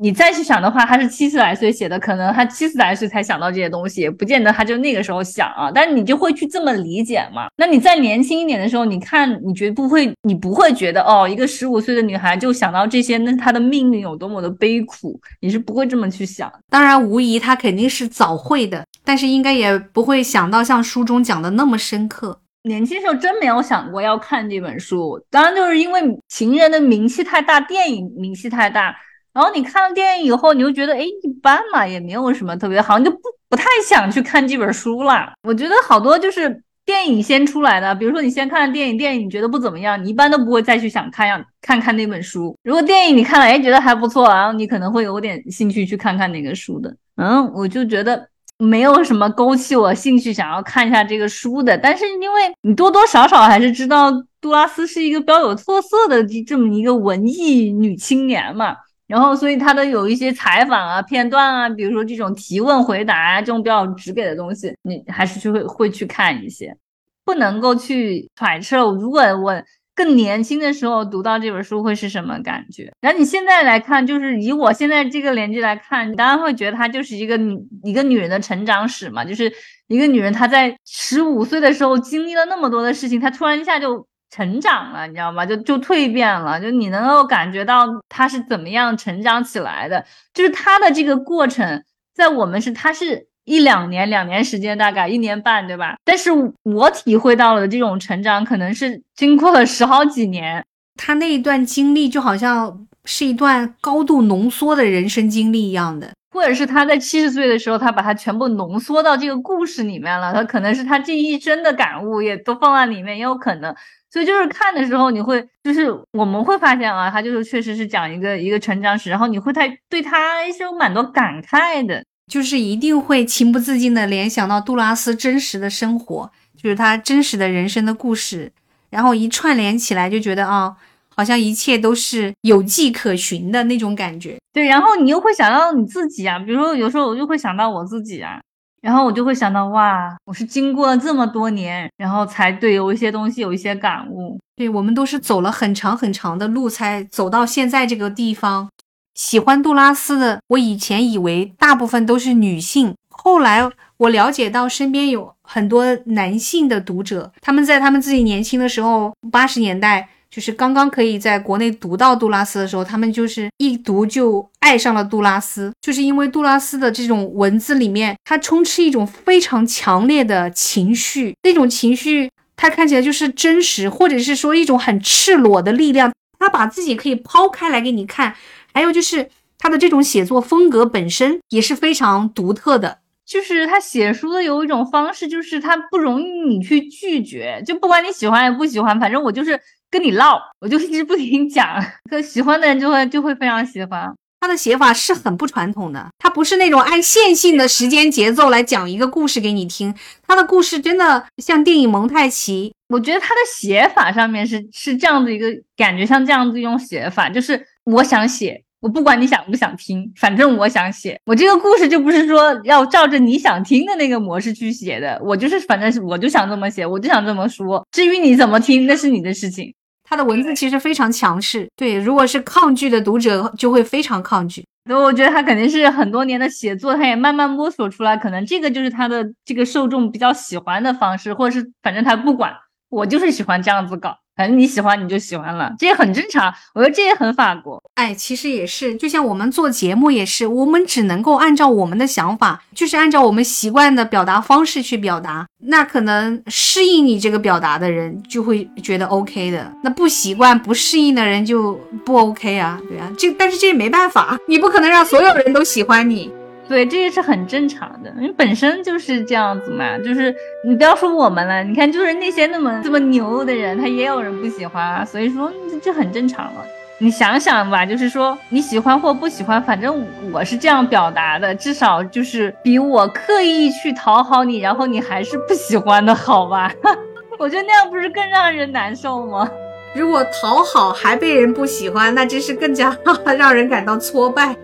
你再去想的话，他是七十来岁写的，可能他七十来岁才想到这些东西，也不见得他就那个时候想啊。但是你就会去这么理解嘛？那你再年轻一点的时候，你看，你绝不会，你不会觉得哦，一个十五岁的女孩就想到这些，那她的命运有多么的悲苦，你是不会这么去想。当然，无疑她肯定是早会的，但是应该也不会想到像书中讲的那么深刻。年轻时候真没有想过要看这本书，当然就是因为情人的名气太大，电影名气太大。然后你看了电影以后，你就觉得哎一般嘛，也没有什么特别好，你就不不太想去看这本书了。我觉得好多就是电影先出来的，比如说你先看了电影，电影你觉得不怎么样，你一般都不会再去想看样看看那本书。如果电影你看了，哎觉得还不错，然后你可能会有点兴趣去看看那个书的。嗯，我就觉得没有什么勾起我兴趣想要看一下这个书的。但是因为你多多少少还是知道杜拉斯是一个比较有特色的这么一个文艺女青年嘛。然后，所以他的有一些采访啊、片段啊，比如说这种提问回答啊，这种比较直给的东西，你还是去会会去看一些，不能够去揣测。如果我更年轻的时候读到这本书会是什么感觉？然后你现在来看，就是以我现在这个年纪来看，你当然会觉得它就是一个女一个女人的成长史嘛，就是一个女人她在十五岁的时候经历了那么多的事情，她突然一下就。成长了，你知道吗？就就蜕变了，就你能够感觉到他是怎么样成长起来的，就是他的这个过程，在我们是他是一两年、两年时间，大概一年半，对吧？但是我体会到了这种成长，可能是经过了十好几年。他那一段经历就好像是一段高度浓缩的人生经历一样的，或者是他在七十岁的时候，他把它全部浓缩到这个故事里面了。他可能是他这一生的感悟也都放在里面，也有可能。所以就是看的时候，你会就是我们会发现啊，他就是确实是讲一个一个成长史，然后你会太对他是有蛮多感慨的，就是一定会情不自禁的联想到杜拉斯真实的生活，就是他真实的人生的故事，然后一串联起来，就觉得啊，好像一切都是有迹可循的那种感觉。对，然后你又会想到你自己啊，比如说有时候我就会想到我自己啊。然后我就会想到，哇，我是经过了这么多年，然后才对有一些东西有一些感悟。对我们都是走了很长很长的路，才走到现在这个地方。喜欢杜拉斯的，我以前以为大部分都是女性，后来我了解到身边有很多男性的读者，他们在他们自己年轻的时候，八十年代。就是刚刚可以在国内读到杜拉斯的时候，他们就是一读就爱上了杜拉斯，就是因为杜拉斯的这种文字里面，它充斥一种非常强烈的情绪，那种情绪它看起来就是真实，或者是说一种很赤裸的力量，他把自己可以抛开来给你看。还有就是他的这种写作风格本身也是非常独特的，就是他写书的有一种方式，就是他不容易你去拒绝，就不管你喜欢还是不喜欢，反正我就是。跟你唠，我就一直不停讲，可喜欢的人就会就会非常喜欢。他的写法是很不传统的，他不是那种按线性的时间节奏来讲一个故事给你听，他的故事真的像电影蒙太奇。我觉得他的写法上面是是这样的一个感觉，像这样子一种写法，就是我想写，我不管你想不想听，反正我想写，我这个故事就不是说要照着你想听的那个模式去写的，我就是反正是我就想这么写，我就想这么说，至于你怎么听，那是你的事情。他的文字其实非常强势，对，如果是抗拒的读者就会非常抗拒。所以我觉得他肯定是很多年的写作，他也慢慢摸索出来，可能这个就是他的这个受众比较喜欢的方式，或者是反正他不管，我就是喜欢这样子搞。反正你喜欢你就喜欢了，这也很正常。我觉得这也很法国。哎，其实也是，就像我们做节目也是，我们只能够按照我们的想法，就是按照我们习惯的表达方式去表达。那可能适应你这个表达的人就会觉得 OK 的，那不习惯、不适应的人就不 OK 啊。对啊，这但是这也没办法，你不可能让所有人都喜欢你。对，这也是很正常的，因为本身就是这样子嘛。就是你不要说我们了，你看，就是那些那么这么牛的人，他也有人不喜欢啊。所以说这很正常了。你想想吧，就是说你喜欢或不喜欢，反正我是这样表达的，至少就是比我刻意去讨好你，然后你还是不喜欢的好吧？我觉得那样不是更让人难受吗？如果讨好还被人不喜欢，那真是更加 让人感到挫败。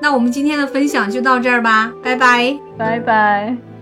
那我们今天的分享就到这儿吧，拜拜，拜拜。